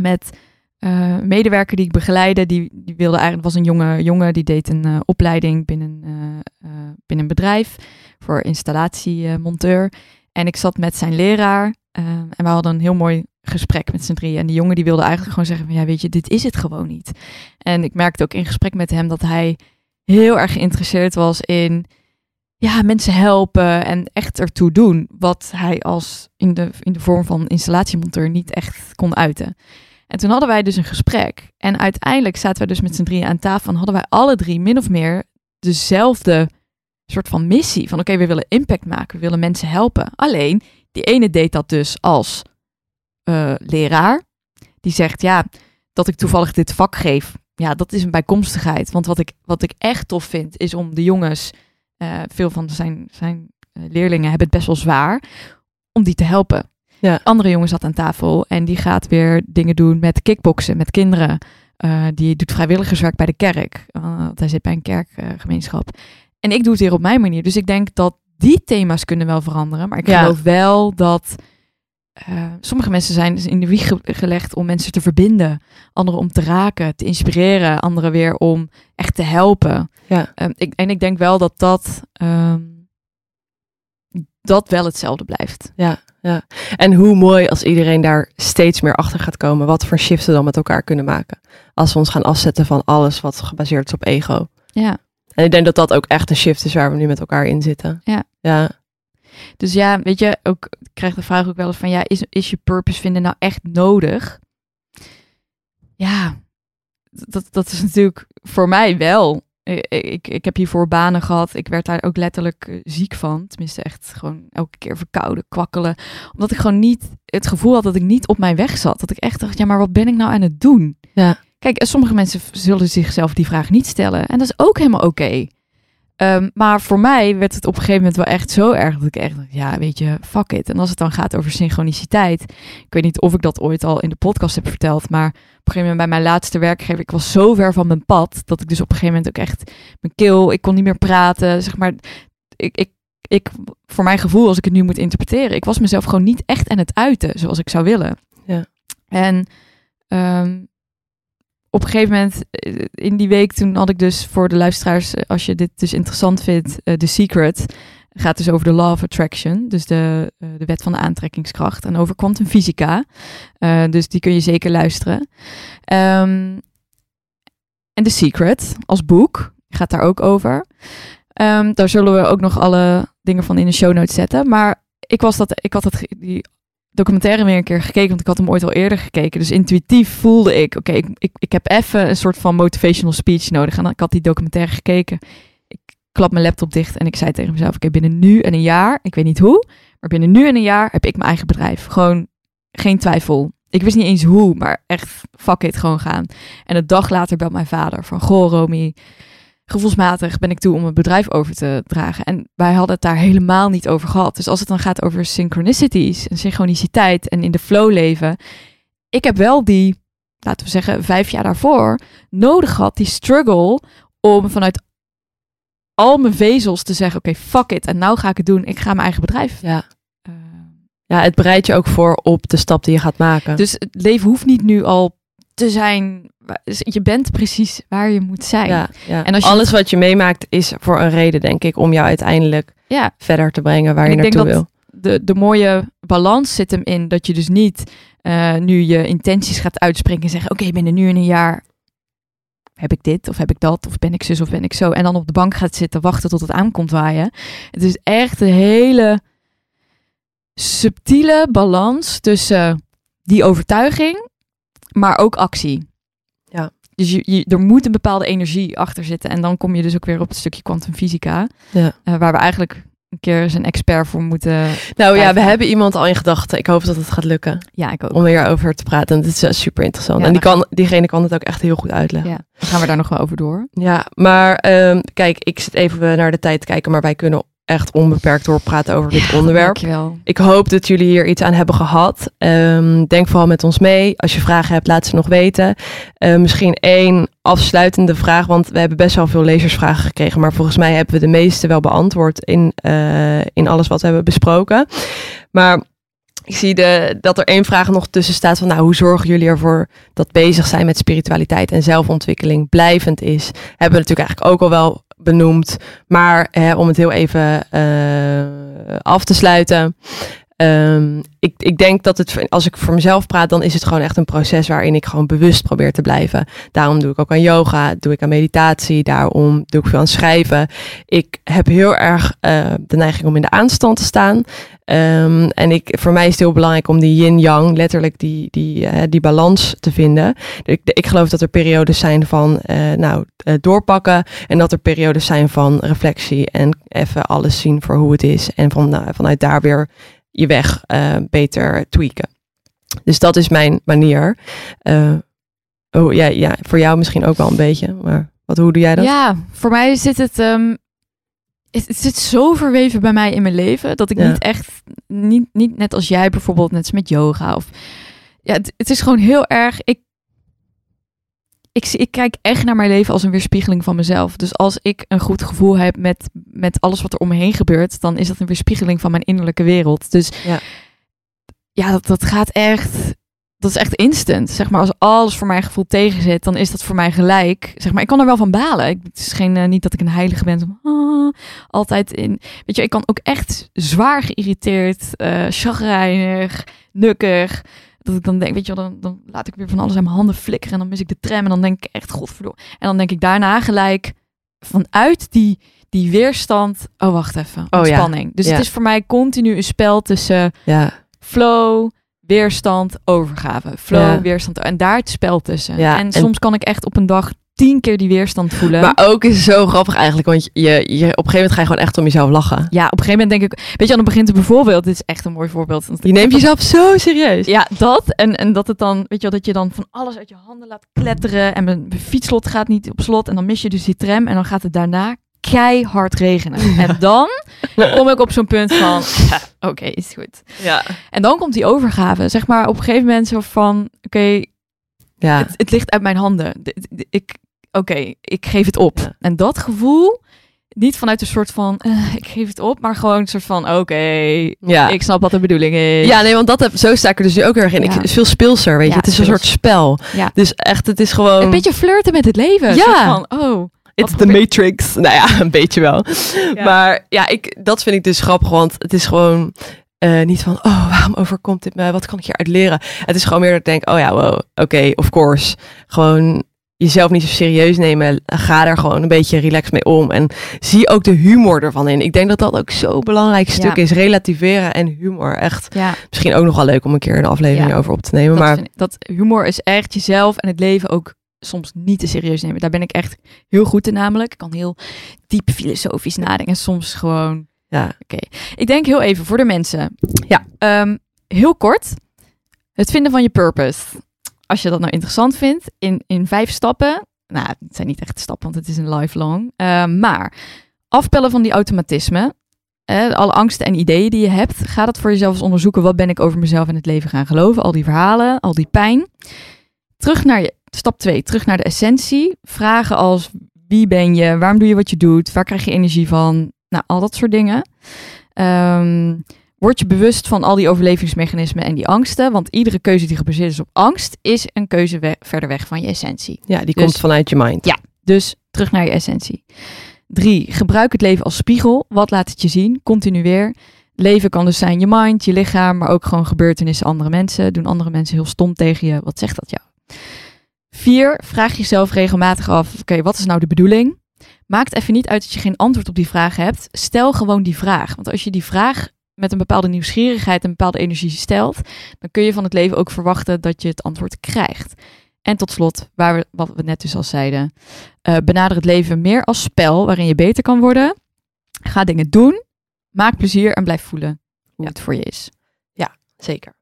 met eh, een medewerker die ik begeleide. Die, die wilde eigenlijk, was een jonge jongen, die deed een eh, opleiding binnen, binnen een bedrijf voor installatiemonteur. En ik zat met zijn leraar eh, en we hadden een heel mooi gesprek met z'n drieën. En die jongen die wilde eigenlijk gewoon zeggen van ja, weet je, dit is het gewoon niet. En ik merkte ook in gesprek met hem dat hij heel erg geïnteresseerd was in ja, mensen helpen en echt ertoe doen. Wat hij als in de, in de vorm van installatiemonteur niet echt kon uiten. En toen hadden wij dus een gesprek. En uiteindelijk zaten wij dus met z'n drieën aan tafel. En hadden wij alle drie min of meer dezelfde soort van missie. Van oké, we willen impact maken. We willen mensen helpen. Alleen, die ene deed dat dus als eh, leraar. Die zegt, ja, dat ik toevallig dit vak geef. Ja, dat is een bijkomstigheid. Want wat ik, wat ik echt tof vind, is om de jongens... eh, veel van zijn, zijn eh, leerlingen hebben het best wel zwaar... om die te helpen. Ja. Andere jongen zat aan tafel en die gaat weer dingen doen met kickboksen, met kinderen. Die doet vrijwilligerswerk bij de kerk. want hij zit bij een kerkgemeenschap. en ik doe het weer op mijn manier. Dus ik denk dat die thema's kunnen wel veranderen. Maar ik Ja. geloof wel dat eh, sommige mensen zijn dus in de wieg ge- gelegd om mensen te verbinden. Anderen om te raken, te inspireren. Anderen weer om echt te helpen. Ja. Ehm, ik, en ik denk wel dat dat, ehm, dat wel hetzelfde blijft. En hoe mooi als iedereen daar steeds meer achter gaat komen, wat voor shifts we dan met elkaar kunnen maken. Als we ons gaan afzetten van alles wat gebaseerd is op ego. Ja. En ik denk dat dat ook echt een shift is waar we nu met elkaar in zitten. Ja. Ja. Dus ja, weet je, ook, ik krijg de vraag ook wel eens van, ja, is, is je purpose vinden nou echt nodig? Ja, dat, dat is natuurlijk voor mij wel. Ik, ik, ik heb hiervoor banen gehad. Ik werd daar ook letterlijk eh, ziek van. Tenminste, echt gewoon elke keer verkouden, kwakkelen. Omdat ik gewoon niet het gevoel had dat ik niet op mijn weg zat. Dat ik echt dacht, ja, maar wat ben ik nou aan het doen? Ja. Kijk, en sommige mensen zullen zichzelf die vraag niet stellen. En dat is ook helemaal oké. Ehm, maar voor mij werd het op een gegeven moment wel echt zo erg dat ik echt dacht, ja, weet je, fuck it. En als het dan gaat over synchroniciteit, ik weet niet of ik dat ooit al in de podcast heb verteld, maar op een gegeven moment bij mijn laatste werkgever, ik was zo ver van mijn pad, dat ik dus op een gegeven moment ook echt mijn keel, ik kon niet meer praten, zeg maar, ik, ik, ik, voor mijn gevoel, als ik het nu moet interpreteren, ik was mezelf gewoon niet echt aan het uiten zoals ik zou willen. Ja. En ehm, op een gegeven moment eh, in die week toen had ik dus voor de luisteraars, eh, als je dit dus interessant vindt, uh, The Secret gaat dus over de law of attraction, dus de, de wet van de aantrekkingskracht en over kwantumfysica. Uh, dus die kun je zeker luisteren. Um, en The Secret als boek gaat daar ook over. Um, daar zullen we ook nog alle dingen van in de show notes zetten. Maar ik was dat, ik had het, die documentaire weer een keer gekeken, want ik had hem ooit al eerder gekeken. Dus intuïtief voelde ik, oké, ik, ik, ik heb even een soort van motivational speech nodig. En ik had die documentaire gekeken. Ik klap mijn laptop dicht en ik zei tegen mezelf, oké, binnen nu en een jaar, ik weet niet hoe, maar binnen nu en een jaar heb ik mijn eigen bedrijf. Gewoon geen twijfel. Ik wist niet eens hoe, maar echt fuck it, gewoon gaan. En een dag later belt mijn vader van, goh Romy, gevoelsmatig ben ik toe om het bedrijf over te dragen. En wij hadden het daar helemaal niet over gehad. Dus als het dan gaat over synchronicities en synchroniciteit en in de flow leven. Ik heb wel die, laten we zeggen, vijf jaar daarvoor nodig gehad, die struggle om vanuit al mijn vezels te zeggen, oké, okay, fuck it. En nou ga ik het doen. Ik ga mijn eigen bedrijf. Ja. Uh, ja, het bereidt je ook voor op de stap die je gaat maken. Dus het leven hoeft niet nu al te zijn je bent precies waar je moet zijn. Ja, ja. En als je alles wat je meemaakt is voor een reden, denk ik, om jou uiteindelijk ja. verder te brengen waar en je naartoe wil. De, de mooie balans zit hem in dat je dus niet uh, nu je intenties gaat uitspreken en zeggen: Oké, okay, binnen nu in een jaar heb ik dit of heb ik dat of ben ik zus of ben ik zo. En dan op de bank gaat zitten wachten tot het aankomt waaien. Het is echt een hele subtiele balans tussen die overtuiging, maar ook actie. Dus je, je, er moet een bepaalde energie achter zitten. En dan kom je dus ook weer op het stukje kwantumfysica. Ja. Uh, waar we eigenlijk een keer eens een expert voor moeten. Nou ja, we hebben iemand al in gedachten. Ik hoop dat het gaat lukken. Ja, ik ook. Om hierover te praten. En het is super interessant. Ja, en die kan, diegene kan het ook echt heel goed uitleggen. Ja, dan gaan we daar nog wel over door. Ja, maar um, kijk, ik zit even naar de tijd te kijken. Maar wij kunnen echt onbeperkt doorpraten over dit Ja, onderwerp. dankjewel. Ik hoop dat jullie hier iets aan hebben gehad. Ehm, denk vooral met ons mee. Als je vragen hebt, laat ze nog weten. Eh, misschien één afsluitende vraag, want we hebben best wel veel lezersvragen gekregen. Maar volgens mij hebben we de meeste wel beantwoord in, eh, in alles wat we hebben besproken. Maar ik zie de, dat er één vraag nog tussen staat van, nou, hoe zorgen jullie ervoor dat bezig zijn met spiritualiteit en zelfontwikkeling blijvend is? Hebben we natuurlijk eigenlijk ook al wel benoemd. Maar hè, om het heel even uh, af te sluiten. Um, ik, ik denk dat het, als ik voor mezelf praat, dan is het gewoon echt een proces waarin ik gewoon bewust probeer te blijven. Daarom doe ik ook aan yoga, doe ik aan meditatie, daarom doe ik veel aan schrijven. Ik heb heel erg uh, de neiging om in de aanstand te staan. Um, en ik, voor mij is het heel belangrijk om die yin-yang, letterlijk die, die, uh, die balans te vinden. Ik, ik geloof dat er periodes zijn van uh, nou, doorpakken en dat er periodes zijn van reflectie en even alles zien voor hoe het is. En van, nou, vanuit daar weer je weg uh, beter tweaken. Dus dat is mijn manier. Uh, oh, ja, ja, voor jou misschien ook wel een beetje, maar wat, hoe doe jij dat? Ja, voor mij zit het, um, het, het, zit zo verweven bij mij in mijn leven dat ik Ja. niet echt, niet, niet net als jij bijvoorbeeld, net als met yoga of ja, het, het is gewoon heel erg. Ik, ik, ik kijk echt naar mijn leven als een weerspiegeling van mezelf. Dus als ik een goed gevoel heb met, met alles wat er om me heen gebeurt, dan is dat een weerspiegeling van mijn innerlijke wereld. Dus Ja. ja, dat, dat gaat echt. Dat is echt instant. Zeg maar, als alles voor mijn gevoel tegen zit, dan is dat voor mij gelijk. Zeg maar, ik kan er wel van balen. Ik, het is geen, eh, niet dat ik een heilige ben. Ah, altijd in. Weet je, ik kan ook echt zwaar geïrriteerd, eh chagrijnig, nukkig. Dat ik dan denk, weet je wel, dan, dan laat ik weer van alles aan mijn handen flikkeren. En dan mis ik de tram. En dan denk ik echt, godverdomme. En dan denk ik daarna gelijk vanuit die, die weerstand. Oh, wacht even. Oh, ja. Ontspanning. Dus Ja. het is voor mij continu een spel tussen Ja, flow, weerstand, overgave. Flow, weerstand. En daar het spel tussen. En- soms kan ik echt op een dag tien keer die weerstand voelen. maar ook is het zo grappig eigenlijk, want je, je, op een gegeven moment ga je gewoon echt om jezelf lachen. ja, op een gegeven moment denk ik, weet je, dan begint het bijvoorbeeld, dit is echt een mooi voorbeeld. Je neemt jezelf zo serieus. Ja, dat. En, en dat het dan, weet je wel, dat je dan van alles uit je handen laat kletteren. En mijn, fietslot gaat niet op slot. En dan mis je dus die tram. En dan gaat het daarna keihard regenen. En dan kom ik op zo'n punt van, oké, is goed. Ja. En dan komt die overgave. Zeg maar op een gegeven moment zo van, oké, Ja. het, het ligt uit mijn handen. Ik, oké, ik geef het op. Ja. En dat gevoel, niet vanuit een soort van, eh, ik geef het op, maar gewoon een soort van, oké, Ja. ik snap wat de bedoeling is. Ja, nee, want dat heb, zo sta ik er dus nu ook heel erg in. Ik, Ja. het is veel speelser, weet je. Het is een soort spel. Ja. Dus echt, het is gewoon... Een beetje flirten met het leven. Ja. van, oh, It's the Matrix. Nou ja, een beetje wel. Ja. Maar ja, ik, dat vind ik dus grappig, want het is gewoon eh, niet van, oh, waarom overkomt dit me? Wat kan ik hieruit leren? Het is gewoon meer dat ik denk, oh ja, wow, oké, of course. Gewoon jezelf niet zo serieus nemen. Ga daar gewoon een beetje relaxed mee om. En zie ook de humor ervan in. Ik denk dat dat ook zo'n belangrijk stuk Ja. is. Relativeren en humor. Echt ja. misschien ook nog wel leuk om een keer een aflevering Ja. over op te nemen. Dat, maar ik- dat humor is echt jezelf en het leven ook soms niet te serieus nemen. Daar ben ik echt heel goed in namelijk. Ik kan heel diep filosofisch nadenken. En soms gewoon... ja, Ik denk heel even voor de mensen. Ja. Ehm, heel kort. Het vinden van je purpose. Als je dat nou interessant vindt. In, in vijf stappen. Nou, het zijn niet echt stappen, want het is een lifelong. Ehm, maar afpellen van die automatismen. eh, alle angsten en ideeën die je hebt. Ga dat voor jezelf onderzoeken. Wat ben ik over mezelf en het leven gaan geloven? Al die verhalen, al die pijn. Terug naar je, stap 2. Terug naar de essentie. Vragen als wie ben je? Waarom doe je wat je doet? Waar krijg je energie van? Nou, al dat soort dingen. Ehm, word je bewust van al die overlevingsmechanismen en die angsten. Want iedere keuze die gebaseerd is op angst, is een keuze we- verder weg van je essentie. ja die Dus- komt vanuit je mind. Ja. Dus terug naar je essentie. Drie, gebruik het leven als spiegel. Wat laat het je zien? Continu weer. Leven kan dus zijn je mind, je lichaam, maar ook gewoon gebeurtenissen andere mensen. Doen andere mensen heel stom tegen je? Wat zegt dat jou? Vier, vraag jezelf regelmatig af, oké, wat is nou de bedoeling? Maakt even niet uit dat je geen antwoord op die vraag hebt. Stel gewoon die vraag. Want als je die vraag met een bepaalde nieuwsgierigheid en een bepaalde energie stelt, dan kun je van het leven ook verwachten dat je het antwoord krijgt. En tot slot, waar we, wat we net dus al zeiden, eh, benader het leven meer als spel waarin je beter kan worden. Ga dingen doen, maak plezier en blijf voelen hoe Ja. het voor je is. Zeker.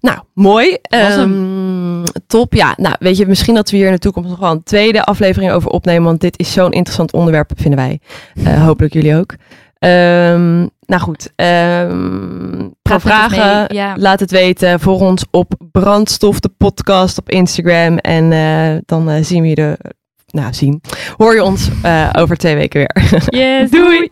Nou, mooi. Ehm, top. Ja, nou, weet je, misschien dat we hier in de toekomst nog wel een tweede aflevering over opnemen. Want dit is zo'n interessant onderwerp, vinden wij. Eh, hopelijk jullie ook. Ehm, nou goed. ehm voor ons vragen, ja. laat het weten. Voor ons op Brandstof, de podcast op Instagram. En eh, dan eh, zien we je de... Nou, zien. Hoor je ons eh, over twee weken weer. Yes, Doei.